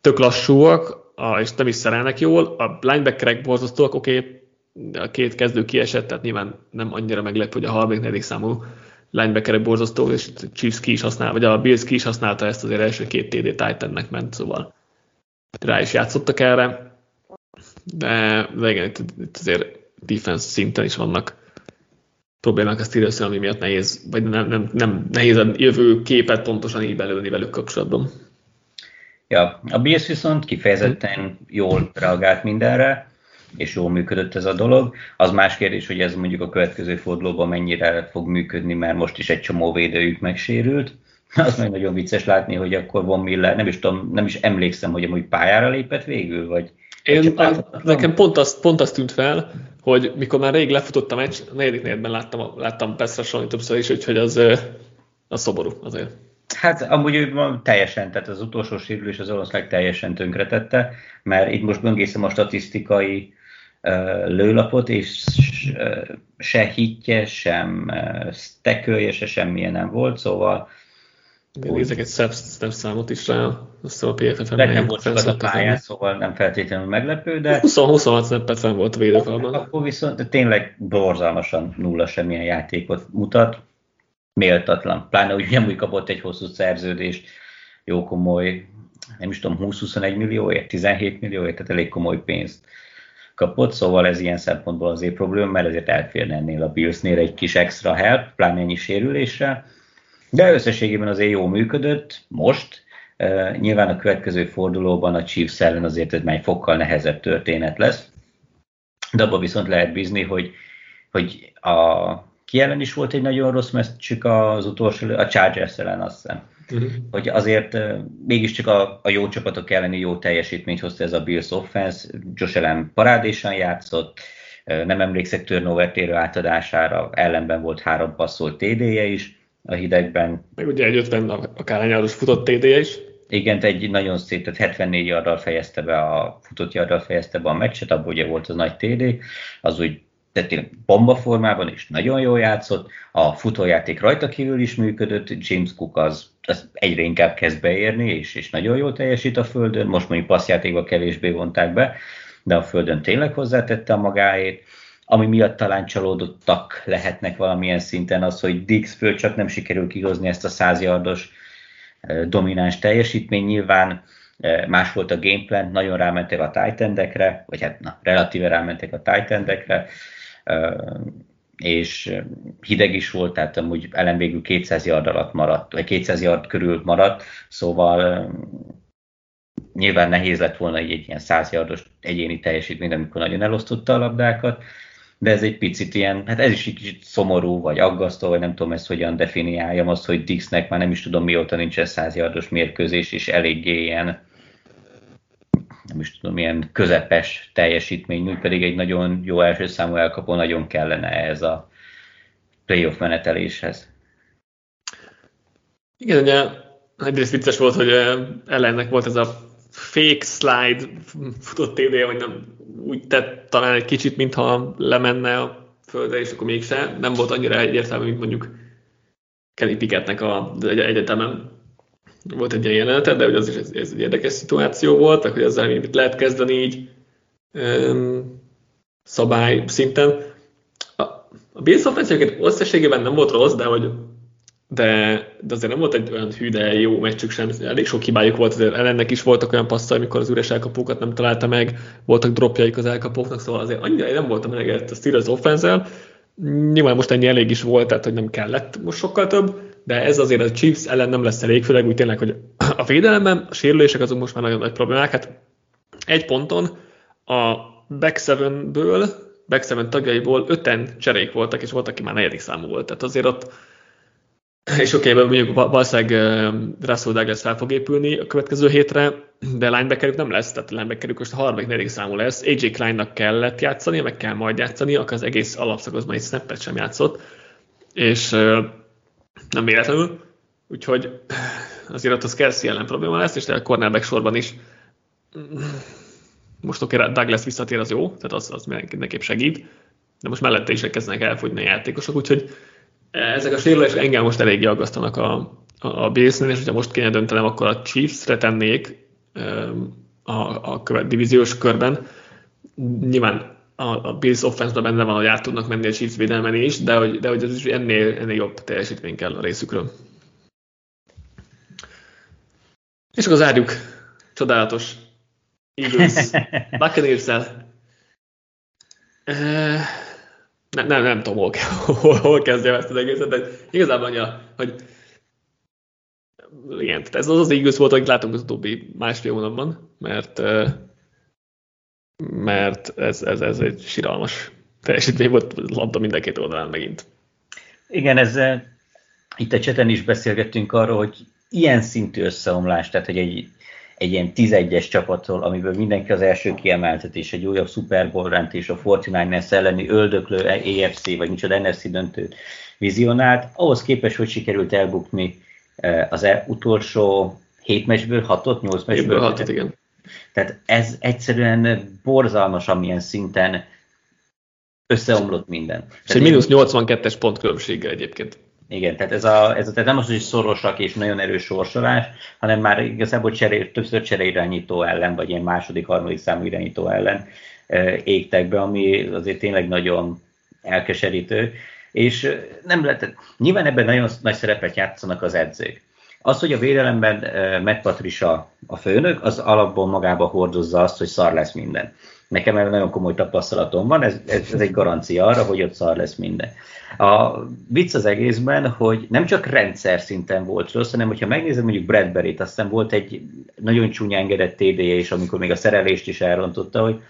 tök lassúak, és nem is szerelnek jól. A linebackerek borzasztóak, oké, okay, a két kezdő kiesett, tehát nyilván nem annyira meglep, hogy a 34. számú linebackerek borzasztó, és Chiefs ki is használ, vagy a Bills ki is használta ezt azért első két TD Titannek ment, szóval rá is játszottak erre. De, de igen, itt, itt azért defense szinten is vannak problémák a steelers ami miatt nehéz, vagy nem, nem, nem nehéz a jövő képet pontosan így belőni velük kapcsolatban. Ja, a Bills viszont kifejezetten jól reagált mindenre, és jól működött ez a dolog. Az más kérdés, hogy ez mondjuk a következő fordulóban mennyire fog működni, mert most is egy csomó védőjük megsérült. Az meg nagyon vicces látni, hogy akkor Von Miller, nem is tudom, nem is emlékszem, hogy amúgy pályára lépett végül, vagy... Én, nekem pont azt, pont azt tűnt fel, hogy mikor már rég lefutott a meccs, a negyedik negyedben láttam, láttam Petra többször is, úgyhogy az, az szomorú azért. Hát amúgy ő teljesen, tehát az utolsó sérülés az oroszlág teljesen tönkretette, mert itt most böngészem a statisztikai uh, lőlapot, és uh, se hitje, sem uh, stekölje, se semmilyen nem volt, szóval Nézek egy szebb, szebb számot is rá, azt a PFF-en. Nekem volt sokat a pályán, szóval nem feltétlenül meglepő, de... 20-26 snappet fenn volt a védőfalban. Akkor viszont de tényleg borzalmasan nulla semmilyen játékot mutat méltatlan. Pláne úgy nem úgy kapott egy hosszú szerződést, jó komoly, nem is tudom, 20-21 millióért, 17 millióért, tehát elég komoly pénzt kapott, szóval ez ilyen szempontból azért probléma, mert ezért elférne ennél a Billsnél egy kis extra help, pláne ennyi sérüléssel. De összességében azért jó működött most. Uh, nyilván a következő fordulóban a Chiefs ellen azért ez egy fokkal nehezebb történet lesz. De abban viszont lehet bízni, hogy, hogy a ki ellen is volt egy nagyon rossz meccsük az utolsó, a Chargers ellen azt hiszem. Uh-huh. Hogy azért uh, mégiscsak a, a jó csapatok elleni jó teljesítményt hozta ez a Bills offense. Josh Allen parádésan játszott, uh, nem emlékszek turnover térő átadására, ellenben volt három passzolt TD-je is a hidegben. Meg ugye egy 50 akárhányáros futott TD-je is. Igen, egy nagyon szép, tehát 74 yardal fejezte be a futott yardal fejezte be a meccset, abból ugye volt az nagy TD, az úgy tehát bomba formában is nagyon jól játszott, a futójáték rajta kívül is működött, James Cook az, az egyre inkább kezd beérni, és, és nagyon jól teljesít a földön, most mondjuk passzjátékban kevésbé vonták be, de a földön tényleg hozzátette a magáét, ami miatt talán csalódottak lehetnek valamilyen szinten az, hogy Dixből csak nem sikerül kihozni ezt a százjardos domináns teljesítmény. Nyilván más volt a gameplan, nagyon rámentek a titan vagy hát na, relatíve rámentek a titan és hideg is volt, tehát amúgy ellen végül 200 yard alatt maradt, vagy 200 yard körül maradt, szóval nyilván nehéz lett volna egy, egy ilyen 100 yardos egyéni teljesítmény, amikor nagyon elosztotta a labdákat, de ez egy picit ilyen, hát ez is egy kicsit szomorú, vagy aggasztó, vagy nem tudom ezt hogyan definiáljam, azt, hogy Dixnek már nem is tudom mióta nincs ez 100 yardos mérkőzés, és eléggé ilyen nem is tudom, milyen közepes teljesítmény, úgy pedig egy nagyon jó első számú elkapó nagyon kellene ez a playoff meneteléshez. Igen, ugye egyrészt vicces volt, hogy ellennek volt ez a fake slide futott TD, hogy nem úgy tett talán egy kicsit, mintha lemenne a földre, és akkor mégse. Nem volt annyira egyértelmű, mint mondjuk Kenny Pickettnek a, egy, egyetemen. Volt egy ilyen jelenete, de hogy az is ez, ez egy érdekes szituáció volt, hogy ezzel mit lehet kezdeni így um, szabály szinten. A, a Bills offense összességében nem volt rossz, de hogy de, de azért nem volt egy olyan hű, de jó meccsük sem, elég sok hibájuk volt, azért ellennek is voltak olyan passzai, amikor az üres elkapókat nem találta meg, voltak dropjaik az elkapóknak, szóval azért annyira nem voltam elegedett a Steelers offense Nyilván most ennyi elég is volt, tehát hogy nem kellett most sokkal több, de ez azért a Chiefs ellen nem lesz elég, főleg úgy tényleg, hogy a védelemben a sérülések azok most már nagyon nagy problémák. Hát egy ponton a back seven-ből, back seven tagjaiból öten cserék voltak, és volt, aki már negyedik számú volt. Tehát azért ott és oké, okay, mondjuk valószínűleg Russell Douglas fel fog épülni a következő hétre, de linebackerük nem lesz, tehát linebacker most a harmadik, negyedik számú lesz. AJ Kleinnak kellett játszani, meg kell majd játszani, akkor az egész alapszakaszban egy snappet sem játszott, és nem véletlenül, úgyhogy azért ott az Kelsey ellen probléma lesz, és a cornerback sorban is. Most oké, okay, Douglas visszatér, az jó, tehát az, az mindenképp segít, de most mellette is kezdenek elfogyni a játékosok, úgyhogy ezek a sérülések engem most eléggé aggasztanak a, a, a Bills-nél, és hogyha most kéne döntenem, akkor a Chiefs-re tennék a, a követ divíziós körben. Nyilván a, a Bills offense benne van, hogy át tudnak menni a Chiefs védelmen is, de hogy, de hogy ez is ennél, ennél jobb teljesítmény kell a részükről. És akkor zárjuk. Csodálatos. Eagles. buccaneers nem, nem, nem tudom, hol, hol, hol kezdjem ezt az egészet, de igazából anya, hogy igen, tehát ez az az Eagles volt, amit látunk az utóbbi másfél hónapban, mert mert ez, ez, ez egy siralmas teljesítmény volt labda mind a két oldalán megint. Igen, ez itt a cseten is beszélgettünk arról, hogy ilyen szintű összeomlás, tehát hogy egy egy ilyen 11-es csapattól, amiből mindenki az első kiemeltetés, egy újabb Super Bowl rend és a 49ers elleni öldöklő AFC, vagy micsoda NFC döntőt vizionált, ahhoz képest, hogy sikerült elbukni eh, az e- utolsó 7 meccsből, 6-ot, 8 meccsből. 6 igen. Tehát ez egyszerűen borzalmas, amilyen szinten összeomlott minden. És egy mínusz 82-es pont különbséggel egyébként. Igen, tehát ez, a, ez a, tehát nem az, hogy szorosak és nagyon erős sorsolás, hanem már igazából cseré, többször csereirányító ellen, vagy ilyen második, harmadik számú irányító ellen e, égtek be, ami azért tényleg nagyon elkeserítő. És nem lehet, nyilván ebben nagyon nagy szerepet játszanak az edzők. Az, hogy a védelemben e, Matt Patricia a főnök, az alapból magába hordozza azt, hogy szar lesz minden. Nekem erre nagyon komoly tapasztalatom van, ez, ez, ez egy garancia arra, hogy ott szar lesz minden. A vicc az egészben, hogy nem csak rendszer szinten volt rossz, hanem hogyha megnézed mondjuk Bradbury-t, aztán volt egy nagyon csúnya engedett TD-je is, amikor még a szerelést is elrontotta, hogy,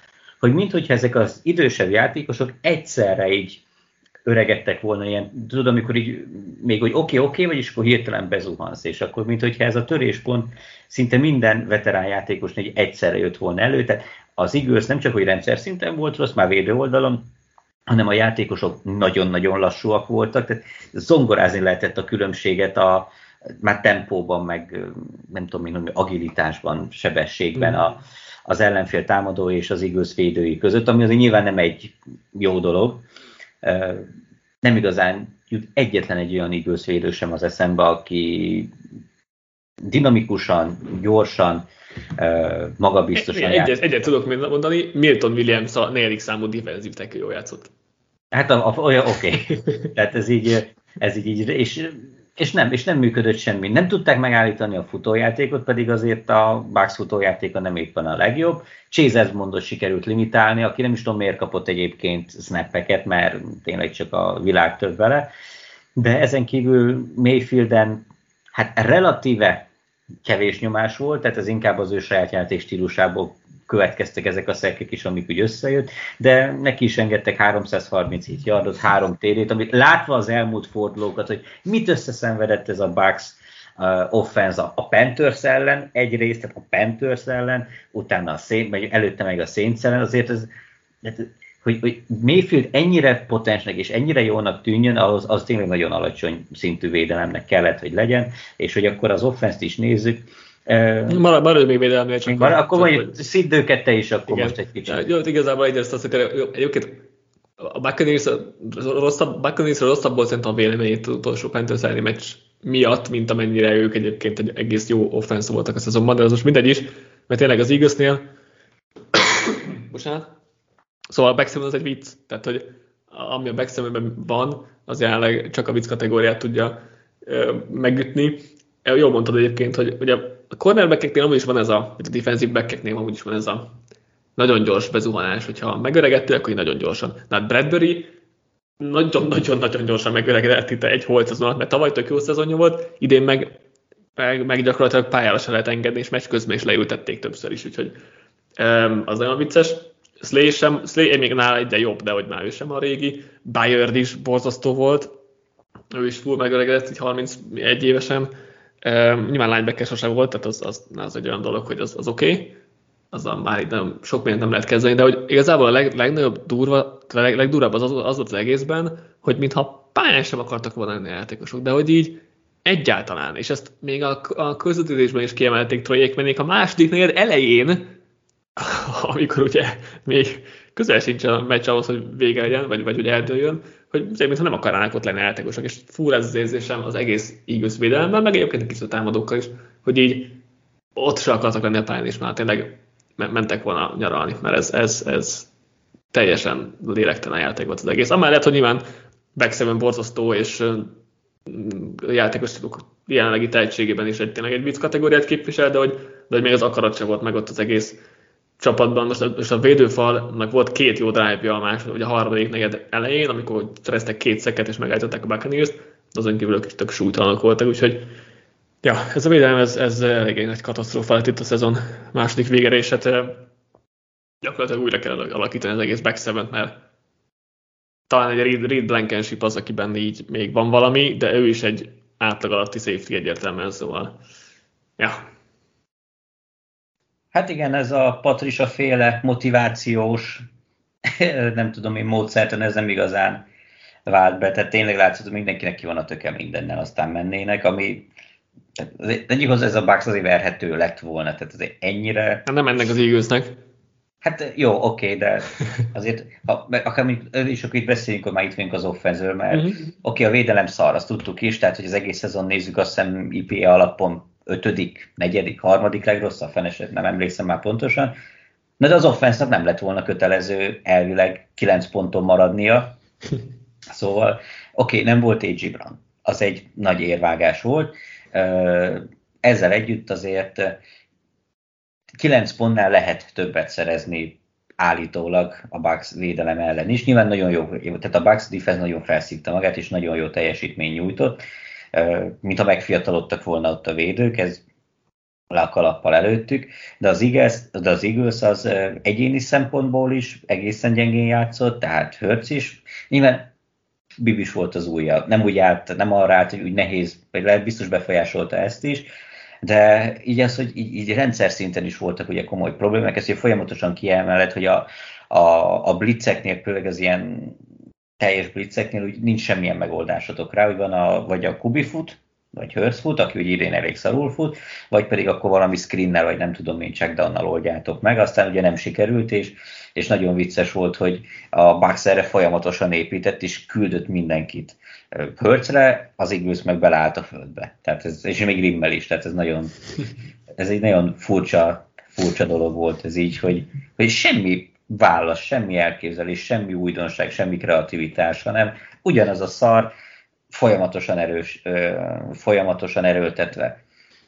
hogy minthogyha ezek az idősebb játékosok egyszerre így öregedtek volna ilyen, tudod, amikor így még hogy oké, okay, oké, okay, vagyis akkor hirtelen bezuhansz, és akkor mint hogyha ez a töréspont szinte minden veterán játékos egy egyszerre jött volna elő, tehát az igaz nem csak, hogy rendszer szinten volt rossz, már védő oldalon, hanem a játékosok nagyon-nagyon lassúak voltak, tehát zongorázni lehetett a különbséget a már tempóban, meg nem tudom, mint agilitásban, sebességben a, az ellenfél támadó és az igaz védői között, ami azért nyilván nem egy jó dolog. Nem igazán jut egyetlen egy olyan igaz védő sem az eszembe, aki dinamikusan, gyorsan, magabiztosan Egyet, egyet tudok mondani, Milton Williams a negyedik számú defensív tackle játszott. Hát a, a, olyan oké. Okay. Tehát ez így, ez így, így és, és, nem, és nem működött semmi. Nem tudták megállítani a futójátékot, pedig azért a Bucks futójátéka nem éppen a legjobb. Chase Edmondot sikerült limitálni, aki nem is tudom miért kapott egyébként snappeket, mert tényleg csak a világ több vele. De ezen kívül Mayfielden hát relatíve kevés nyomás volt, tehát ez inkább az ő saját játék stílusából következtek ezek a szekek is, amik úgy összejött, de neki is engedtek 337 yardot, három td amit látva az elmúlt fordulókat, hogy mit összeszenvedett ez a Bucks uh, offense a Panthers ellen, egyrészt, tehát a Panthers ellen, utána a szén, vagy előtte meg a Saints ellen, azért ez, hogy, hogy Mayfield ennyire potensnek és ennyire jónak tűnjön, az, az tényleg nagyon alacsony szintű védelemnek kellett, hogy legyen, és hogy akkor az offense is nézzük, Marad, marad még védelemnél csak. Marad, akkor mondjuk szidd őket te is akkor igen. most egy kicsit. Jó, igazából egyrészt azt, hogy egyébként a Buccaneers rosszabb, Buccaneers rosszabb volt szerintem a véleményét utolsó Panthers meccs miatt, mint amennyire ők egyébként egy egész jó offensz voltak a szezonban, de az most mindegy is, mert tényleg az Eaglesnél bocsánat, szóval a backseven az egy vicc, tehát hogy ami a backsevenben van, az jelenleg csak a vicc kategóriát tudja megütni. Jól mondtad egyébként, hogy ugye a cornerbackeknél amúgy is van ez a, vagy a defensive backeknél amúgy is van ez a nagyon gyors bezuhanás, hogyha megöregedtél, akkor nagyon gyorsan. Na hát Bradbury nagyon-nagyon-nagyon gyorsan megöregedett itt egy holt szezon mert tavaly tök jó szezonja volt, idén meg, meg, meg gyakorlatilag pályára se lehet engedni, és meccs közben is leültették többször is, úgyhogy um, az nagyon vicces. Slay sem, Slay még nála egyre jobb, de hogy már ő sem a régi. Bayard is borzasztó volt, ő is full megöregedett, így 31 évesen. Um, nyilván linebacker sosem volt, tehát az, az, az egy olyan dolog, hogy az, az oké. Okay azzal már itt nem, sok mindent nem lehet kezdeni, de hogy igazából a leg, legnagyobb durva, a leg, legdurvább az, az, volt az egészben, hogy mintha pályán sem akartak volna a játékosok, de hogy így egyáltalán, és ezt még a, a közvetítésben is kiemelték Troyék, mert a második negyed elején, amikor ugye még közel sincs a meccs ahhoz, hogy vége legyen, vagy, vagy hogy eldőljön, hogy mintha nem akarnának ott lenni játékosok, és fúr ez az érzésem az egész Eagles védelemben, meg egyébként a kicsit támadókkal is, hogy így ott se akartak lenni a pályán, és már tényleg mentek volna nyaralni, mert ez, ez, ez teljesen lélektelen játék volt az egész. Amellett, hogy nyilván backseven borzasztó, és a játékosok jelenlegi tehetségében is egy, tényleg egy vicc kategóriát képvisel, de hogy, de hogy még az akarat sem volt meg ott az egész csapatban. Most a, most a védőfalnak volt két jó drive-ja a második, vagy a harmadik negyed elején, amikor szereztek két szeket és megállították a Buccaneers-t, azon kívül ők is tök súlytalanok voltak, úgyhogy Ja, ez a védelem, ez, ez eléggé nagy katasztrófa lett itt a szezon második végére, és hát gyakorlatilag újra kell alakítani az egész back mert talán egy Reed, Reed Blankenship az, akiben így még van valami, de ő is egy átlag alatti safety egyértelműen, szóval ja. Hát igen, ez a Patricia féle motivációs, nem tudom én, módszertan ez nem igazán vált be, tehát tényleg látszott, hogy mindenkinek ki van a töke mindennel, aztán mennének, ami egyik az ez a Bucks azért verhető lett volna, tehát azért ennyire... Hát nem ennek az Eaglesnek. Hát jó, oké, okay, de azért, ha, akár is akkor itt beszéljünk, hogy már itt vagyunk az offenzről, mert uh-huh. oké, okay, a védelem szar, azt tudtuk is, tehát hogy az egész szezon nézzük, azt hiszem IPA alapon ötödik, negyedik, harmadik legrosszabb, feneset, nem emlékszem már pontosan. Na de az offensznak nem lett volna kötelező elvileg 9 ponton maradnia. Szóval, oké, okay, nem volt A.G. Brown. Az egy nagy érvágás volt, ezzel együtt azért 9 pontnál lehet többet szerezni állítólag a Bucks védelem ellen is. Nyilván nagyon jó, tehát a Bucks defense nagyon felszívta magát, és nagyon jó teljesítmény nyújtott, mintha megfiatalodtak volna ott a védők, ez le a kalappal előttük, de az, Eagles, de az Eagles az egyéni szempontból is egészen gyengén játszott, tehát Hurts is. Nyilván bibis volt az ujja. Nem úgy állt, nem arra állt, hogy úgy nehéz, vagy lehet biztos befolyásolta ezt is, de így az, hogy így, így rendszer szinten is voltak ugye komoly problémák, ezt ugye folyamatosan kiemelett, hogy a, a, a blitzeknél, főleg az ilyen teljes blitzeknél úgy nincs semmilyen megoldásotok rá, hogy van a, vagy a kubifut, vagy Hurst fut, aki ugye idén elég szarul fut, vagy pedig akkor valami screennel, vagy nem tudom én, checkdownnal oldjátok meg, aztán ugye nem sikerült, és, és nagyon vicces volt, hogy a Bucks erre folyamatosan épített, és küldött mindenkit. Hurtsre, az Eagles meg beleállt a földbe. Tehát ez, és még Rimmel is, tehát ez nagyon, ez egy nagyon furcsa, furcsa dolog volt ez így, hogy, hogy semmi válasz, semmi elképzelés, semmi újdonság, semmi kreativitás, hanem ugyanaz a szar, folyamatosan erős, folyamatosan erőltetve.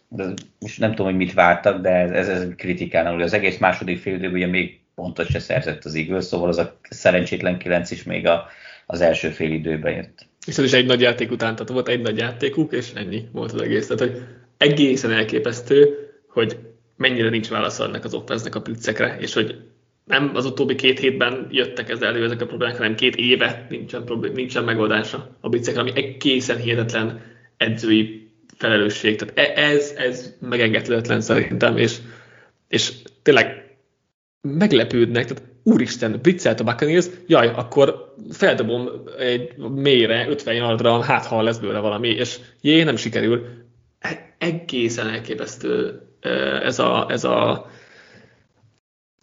De most nem tudom, hogy mit vártak, de ez, ez, ez kritikálna. Az egész második fél időben ugye még pontot se szerzett az Eagles, szóval az a szerencsétlen kilenc is még a, az első fél időben jött. És ez is egy nagy játék után, tehát volt egy nagy játékuk, és ennyi volt az egész. Tehát, hogy egészen elképesztő, hogy mennyire nincs válasz ennek az offense a blitzekre, és hogy nem az utóbbi két hétben jöttek ez elő ezek a problémák, hanem két éve nincsen, problém, nincsen megoldása a bicekre, ami egészen hihetetlen edzői felelősség. Tehát e, ez, ez megengedhetetlen szerintem, és, és tényleg meglepődnek, tehát úristen, blitzelt a Buccaneers, jaj, akkor feldobom egy mélyre, 50 yardra, hát ha lesz bőle valami, és jé, nem sikerül. E, egészen elképesztő ez a, ez a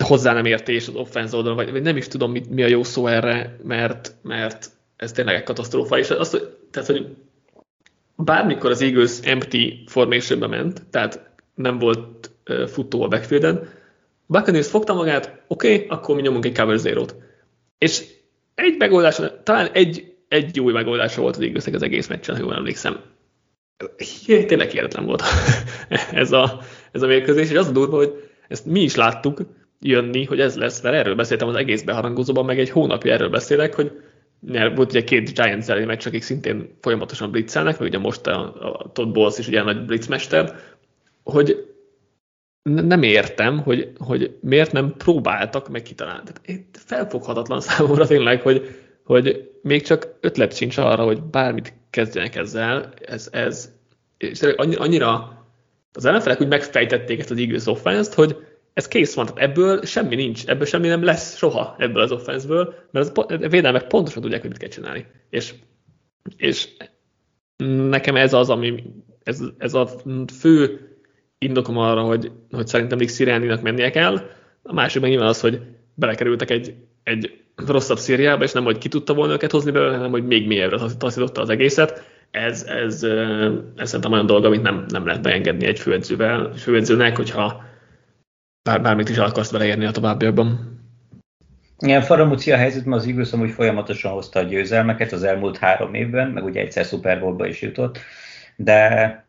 hozzá nem értés az offense oldalon, vagy, vagy nem is tudom, mi, mi a jó szó erre, mert, mert ez tényleg egy katasztrófa. És azt, tehát, hogy bármikor az Eagles empty formation ment, tehát nem volt uh, futó a backfielden, Buccaneers fogta magát, oké, okay, akkor mi nyomunk egy cover zero-t. És egy megoldás, talán egy, egy jó megoldása volt az Eaglesnek az egész meccsen, ha jól emlékszem. Tényleg hihetetlen volt ez a, ez a mérkőzés, és az a durva, hogy ezt mi is láttuk jönni, hogy ez lesz, mert erről beszéltem az egész beharangozóban, meg egy hónapja erről beszélek, hogy volt ugye két Giants elleni meccs, akik szintén folyamatosan blitzelnek, meg ugye most a, a Todd Bowles is ugye nagy blitzmester, hogy nem értem, hogy, hogy miért nem próbáltak meg kitalálni. Tehát felfoghatatlan számomra tényleg, hogy, hogy még csak ötlet sincs arra, hogy bármit kezdjenek ezzel. Ez, ez és annyira az ellenfelek úgy megfejtették ezt az Eagles offense hogy ez kész van, tehát ebből semmi nincs, ebből semmi nem lesz soha ebből az offenszből, mert az, a védelmek pontosan tudják, hogy mit kell csinálni. És, és nekem ez az, ami, ez, ez a fő indokom arra, hogy, hogy szerintem Nick Sirianninak mennie kell. A másik meg nyilván az, hogy belekerültek egy, egy rosszabb szériába, és nem, hogy ki tudta volna őket hozni belőle, hanem, hogy még mélyebbre taszította az egészet. Ez, ez, ez szerintem olyan dolog, amit nem, nem lehet beengedni egy főedzővel, főedzőnek, hogyha bár, bármit is el akarsz vele érni a továbbiakban. Igen, faramúcia a helyzet, mert az Eagles amúgy folyamatosan hozta a győzelmeket az elmúlt három évben, meg ugye egyszer Super Bowl-ba is jutott, de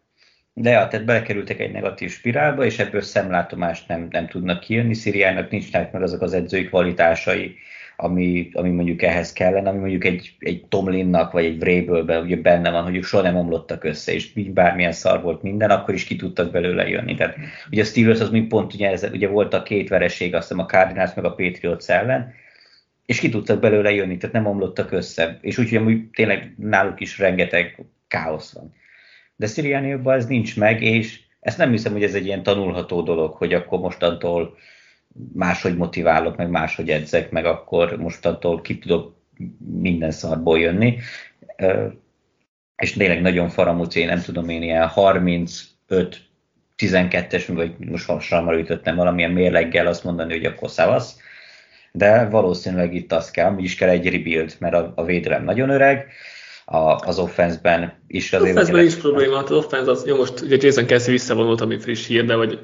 de ja, tehát belekerültek egy negatív spirálba, és ebből szemlátomást nem, nem tudnak kijönni. Szíriának nincsnek meg azok az edzői kvalitásai, ami, ami mondjuk ehhez kellene, ami mondjuk egy, egy Tomlinnak vagy egy Vrabelben ugye benne van, hogy ők soha nem omlottak össze, és bármilyen szar volt minden, akkor is ki tudtak belőle jönni. Tehát ugye a Steelers az mi pont ugye, ez, ugye volt a két vereség, azt hiszem a Cardinals meg a Patriots ellen, és ki tudtak belőle jönni, tehát nem omlottak össze. És úgyhogy amúgy tényleg náluk is rengeteg káosz van. De Siriannióban ez nincs meg, és ezt nem hiszem, hogy ez egy ilyen tanulható dolog, hogy akkor mostantól máshogy motiválok, meg máshogy edzek, meg akkor mostantól ki tudok minden szarból jönni. És tényleg nagyon faramúci, nem tudom én, ilyen 35 12-es, vagy most hasonlóan ütöttem valamilyen mérleggel azt mondani, hogy akkor szavasz. De valószínűleg itt az kell, hogy is kell egy rebuild, mert a, a védelem nagyon öreg, a, az offenszben is. Az offenszben is probléma, hát az offense az, jó most ugye Jason Kelsey visszavonult, ami friss hír, de hogy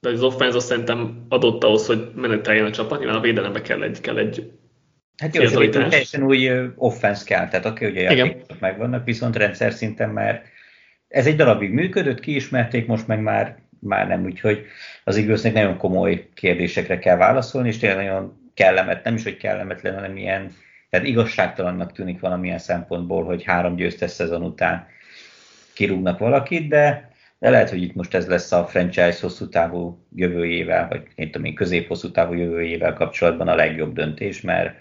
de az offense azt szerintem adott ahhoz, hogy meneteljen a csapat, nyilván a védelembe kell egy, kell egy Hát jó, hogy teljesen új offense kell, tehát oké, ugye játékosok megvannak, viszont rendszer szinten már ez egy darabig működött, kiismerték, most meg már, már nem, úgyhogy az igaznak nagyon komoly kérdésekre kell válaszolni, és tényleg nagyon kellemet, nem is, hogy kellemetlen, hanem ilyen, tehát igazságtalannak tűnik valamilyen szempontból, hogy három győztes szezon után kirúgnak valakit, de de lehet, hogy itt most ez lesz a franchise hosszú távú jövőjével, vagy én tudom én, közép-hosszú távú jövőjével kapcsolatban a legjobb döntés, mert,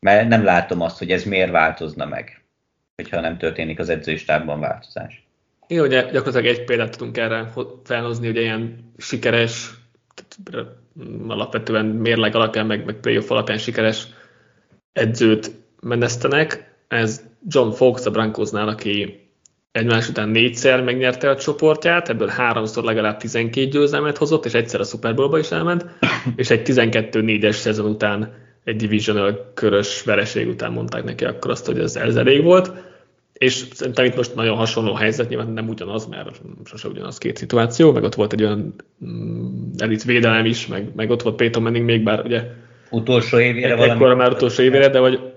mert nem látom azt, hogy ez miért változna meg, hogyha nem történik az edzőstábban változás. Igen, ugye gyakorlatilag egy példát tudunk erre felhozni, hogy ilyen sikeres, alapvetően mérleg alapján, meg, meg playoff alapján sikeres edzőt menesztenek. Ez John Fox a Brankosnál, aki egymás után négyszer megnyerte a csoportját, ebből háromszor legalább 12 győzelmet hozott, és egyszer a Super Bowl-ba is elment, és egy 12-4-es szezon után egy divisional körös vereség után mondták neki akkor azt, hogy ez, ez elég volt. És szerintem itt most nagyon hasonló helyzet, nyilván nem ugyanaz, mert sose ugyanaz két szituáció, meg ott volt egy olyan mm, elit védelem is, meg, meg ott volt Peyton Manning még, bár ugye utolsó évére valami. Ekkora már utolsó évére, de hogy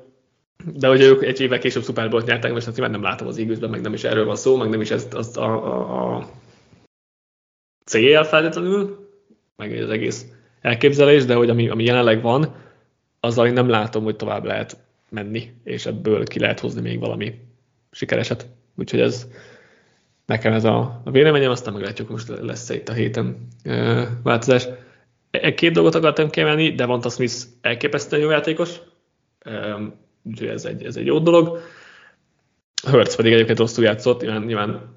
de hogy ők egy évvel később Super Bowl-t nyertek, most azt nem látom az eagles meg nem is erről van szó, meg nem is ezt az a, a, a cél feltétlenül, meg az egész elképzelés, de hogy ami, ami jelenleg van, azzal én nem látom, hogy tovább lehet menni, és ebből ki lehet hozni még valami sikereset. Úgyhogy ez nekem ez a, a véleményem, aztán meglátjuk, most lesz itt a héten e, változás. E, két dolgot akartam kiemelni, Devonta Smith elképesztően jó játékos, úgyhogy ez egy, ez egy jó dolog. Hertz pedig egyébként rosszul játszott, nyilván, nyilván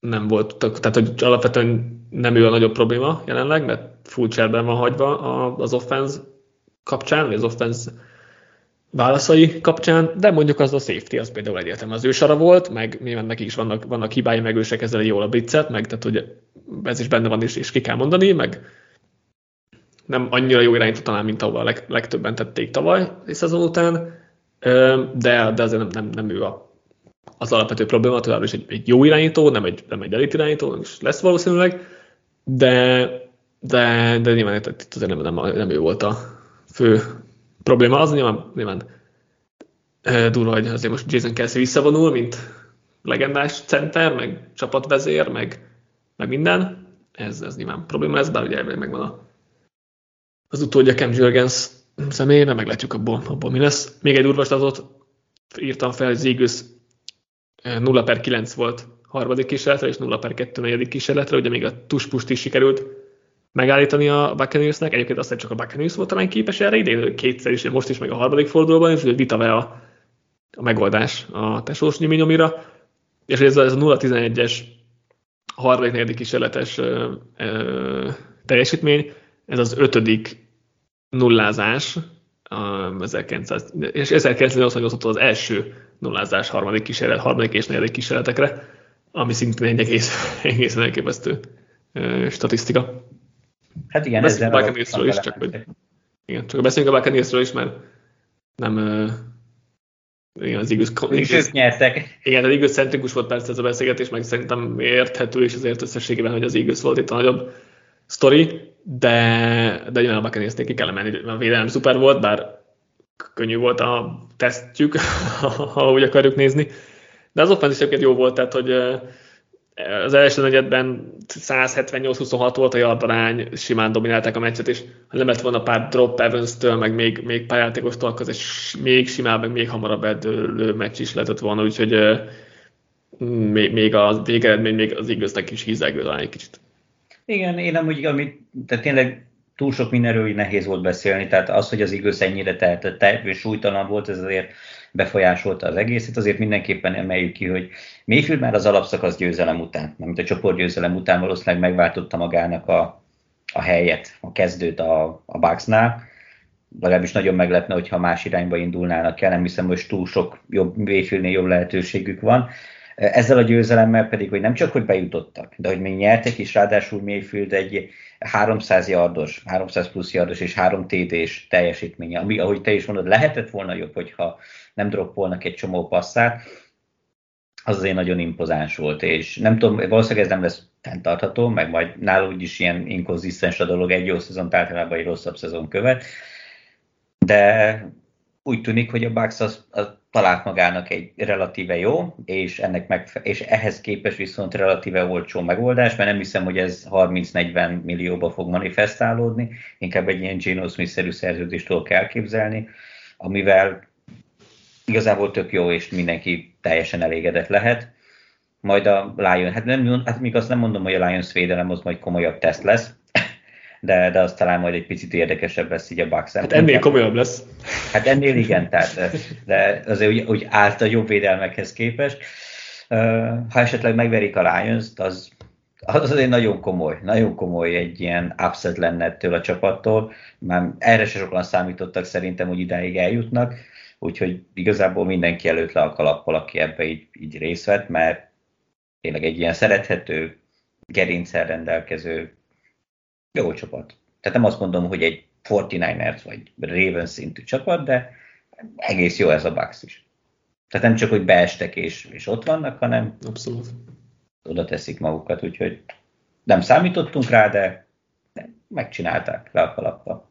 nem volt, tehát hogy alapvetően nem ő a nagyobb probléma jelenleg, mert full cserben van hagyva az offense kapcsán, vagy az offense válaszai kapcsán, de mondjuk az a safety, az például egyértelműen az ő sara volt, meg nyilván neki is vannak, vannak hibái, meg ő se kezeli jól a blitzet, meg tehát hogy ez is benne van, és, és ki kell mondani, meg nem annyira jó irányító talán, mint ahol a leg, legtöbben tették tavaly egy szezon után, de, de azért nem, nem, nem ő a, az alapvető probléma, továbbra is egy, egy jó irányító, nem egy, nem egy elit irányító, és lesz valószínűleg, de, de, de nyilván itt azért nem, nem, nem ő volt a fő probléma. Az nyilván, nyilván durva, hogy azért most Jason Kelsey visszavonul, mint legendás center, meg csapatvezér, meg, meg minden. Ez, ez nyilván probléma lesz, bár ugye megvan a, az utódja Cam Jurgens személyében, meglátjuk abból, abból mi lesz. Még egy durvaslatot írtam fel, hogy Zigus 0 per 9 volt harmadik kísérletre, és 0 per 2 negyedik kísérletre, ugye még a tuspust is sikerült megállítani a Buccaneersnek. Egyébként azt csak a Buccaneers volt talán képes erre idén, kétszer is, most is, meg a harmadik fordulóban, és Vitave a, a megoldás a tesós nyomira. És ez a, ez a 0-11-es harmadik, negyedik kísérletes ö, ö, teljesítmény, ez az ötödik nullázás, a 1900, és 1988 az első nullázás harmadik kísérlet, harmadik és negyedik kísérletekre, ami szintén egy egész, egészen elképesztő statisztika. Hát igen, beszéljünk a Buccaneersről is, csak hogy, igen, csak beszéljünk a Buccaneersről is, mert nem igen, az igaz. Ők nyertek. Igen, az igaz centrikus volt persze ez a beszélgetés, meg szerintem érthető, és azért összességében, hogy az igaz volt itt a nagyobb sztori, de, de nyilván a Buccaneers ki kell emelni, a védelem szuper volt, bár könnyű volt a tesztjük, ha úgy akarjuk nézni. De az offense is jó volt, tehát hogy az első negyedben 178-26 volt a yardarány, simán dominálták a meccset, és ha nem lett volna pár drop Evans-től, meg még, még pályátékostól, akkor ez egy még simább, meg még hamarabb eldőlő meccs is lehetett volna, úgyhogy még, még a végeredmény még az igaznak is hízelgő talán egy kicsit. Igen, én amúgy, amit, tehát tényleg túl sok mindenről nehéz volt beszélni, tehát az, hogy az igaz ennyire tehetett és súlytalan volt, ez azért befolyásolta az egészet, azért mindenképpen emeljük ki, hogy Mayfield már az alapszakasz győzelem után, mint a csoportgyőzelem után valószínűleg megváltotta magának a, a helyet, a kezdőt a, a Bucksnál, legalábbis nagyon meglepne, hogyha más irányba indulnának el, nem hiszem, hogy túl sok jobb, Mayfieldnél jobb lehetőségük van. Ezzel a győzelemmel pedig, hogy nem csak, hogy bejutottak, de hogy még nyertek is, ráadásul Mayfield egy 300 yardos, 300 plusz yardos és 3 TD-s teljesítménye, ami, ahogy te is mondod, lehetett volna jobb, hogyha nem droppolnak egy csomó passzát, az azért nagyon impozáns volt, és nem tudom, valószínűleg ez nem lesz fenntartható, meg majd náluk is ilyen inkonzisztens a dolog, egy jó szezon általában egy rosszabb szezon követ, de úgy tűnik, hogy a Bucks az, az talált magának egy relatíve jó, és, ennek megfe- és ehhez képest viszont relatíve olcsó megoldás, mert nem hiszem, hogy ez 30-40 millióba fog manifestálódni, inkább egy ilyen Geno Smith-szerű szerződést tudok elképzelni, amivel igazából tök jó, és mindenki teljesen elégedett lehet. Majd a Lion, hát, nem, hát még azt nem mondom, hogy a Lions védelem az majd komolyabb teszt lesz, de, de az talán majd egy picit érdekesebb lesz így a Bucks. Hát ennél komolyabb lesz. Hát ennél igen, tehát, de azért úgy, úgy állt a jobb védelmekhez képest. Ha esetleg megverik a lions az, az azért nagyon komoly, nagyon komoly egy ilyen upset lenne ettől a csapattól. Már erre se sokan számítottak szerintem, hogy idáig eljutnak, úgyhogy igazából mindenki előtt le a kalappal, aki ebbe így, így részt vett, mert tényleg egy ilyen szerethető, gerincsel rendelkező jó csapat. Tehát nem azt mondom, hogy egy 49ers vagy Ravens szintű csapat, de egész jó ez a Bucks is. Tehát nem csak, hogy beestek és, és ott vannak, hanem Abszolút. oda teszik magukat, úgyhogy nem számítottunk rá, de megcsinálták le a kalappal.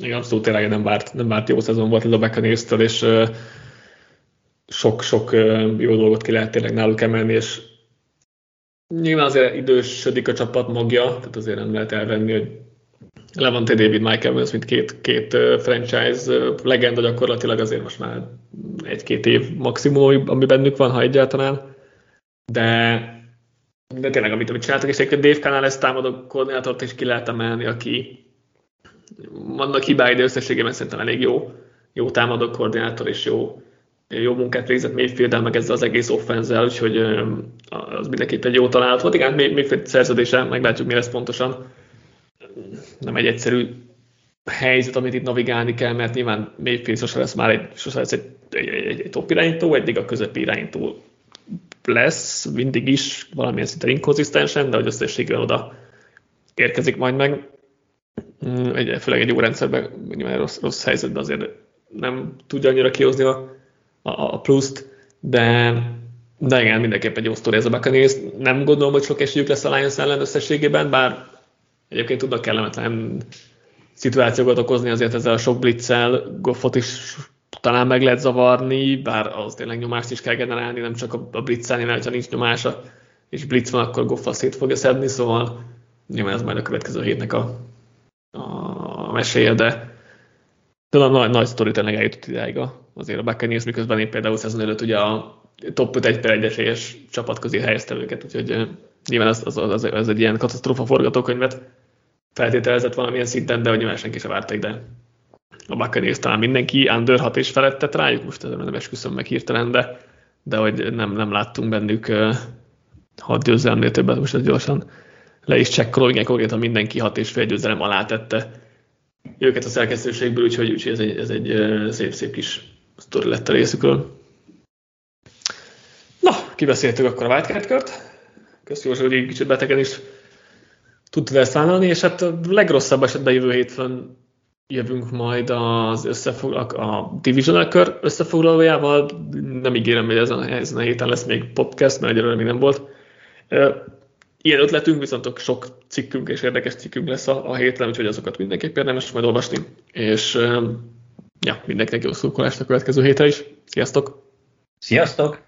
Igen, abszolút tényleg nem várt, nem várt jó szezon volt ez a buccaneers és sok-sok jó dolgot ki lehet tényleg náluk emelni, és Nyilván azért idősödik a csapat magja, tehát azért nem lehet elvenni, hogy Levante David, Mike Evans, mint két, két franchise legenda gyakorlatilag azért most már egy-két év maximum, ami bennük van, ha egyáltalán. De, de tényleg, amit, amit csináltak, és egyébként Dave Canales támadó koordinátort is ki lehet emelni, aki vannak hibái, de összességében szerintem elég jó, jó támadó koordinátor és jó jó munkát végzett mayfield meg ezzel az egész offenzel, úgyhogy az mindenképp egy jó találat volt. Igen, Mayfield szerződése, meglátjuk mi lesz pontosan. Nem egy egyszerű helyzet, amit itt navigálni kell, mert nyilván Mayfield sose lesz már egy, sose lesz egy, egy, egy, egy top irányító, eddig a közepi irányító lesz, mindig is valamilyen szinten inkonzisztensen, de hogy összességében oda érkezik majd meg. Mm, egy, főleg egy jó rendszerben, nyilván rossz, rossz helyzetben azért nem tudja annyira kihozni a, a, a pluszt, de, de igen, mindenképp egy jó sztori ez a Buccaneers. Nem gondolom, hogy sok esélyük lesz a Lions ellen összességében, bár egyébként tudnak kellemetlen szituációkat okozni azért ezzel a sok blitzel, Goffot is talán meg lehet zavarni, bár az tényleg nyomást is kell generálni, nem csak a, blitzelni, hogyha nincs nyomása, és blitz van, akkor Goffa szét fogja szedni, szóval nyilván ez majd a következő hétnek a, a mesélye, de a nagy, nagy sztori tényleg eljutott idáig azért a Buccaneers, miközben én például szezon előtt ugye a top 5 1 per 1 esélyes csapat közé helyeztem őket, úgyhogy nyilván az, az, az, az egy ilyen katasztrófa forgatókönyvet feltételezett valamilyen szinten, de hogy nyilván senki sem várta ide. A Buccaneers talán mindenki under 6 és felettet rájuk, most ezen nem esküszöm meg hirtelen, de, de hogy nem, nem láttunk bennük uh, 6 győzelemnél többet, most ez gyorsan le is csekkolom, igen, konkrétan mindenki 6 és fél győzelem alá tette őket a szerkesztőségből, úgyhogy, úgyhogy ez egy, ez egy szép-szép kis sztori lett a részükről. Kibeszéltük akkor a Wildcard kört. Köszönjük, hogy egy kicsit betegen is tudtad ezt vállalni, és hát a legrosszabb esetben jövő hétfőn jövünk majd az összefoglalók, a Divisional kör összefoglalójával. Nem ígérem, hogy ezen, ezen a héten lesz még podcast, mert egyelőre még nem volt. Ilyen ötletünk, viszont sok cikkünk és érdekes cikkünk lesz a, a héten, úgyhogy azokat mindenképp érdemes majd olvasni. És ja, mindenkinek jó szurkolást a következő hétre is. Sziasztok! Sziasztok!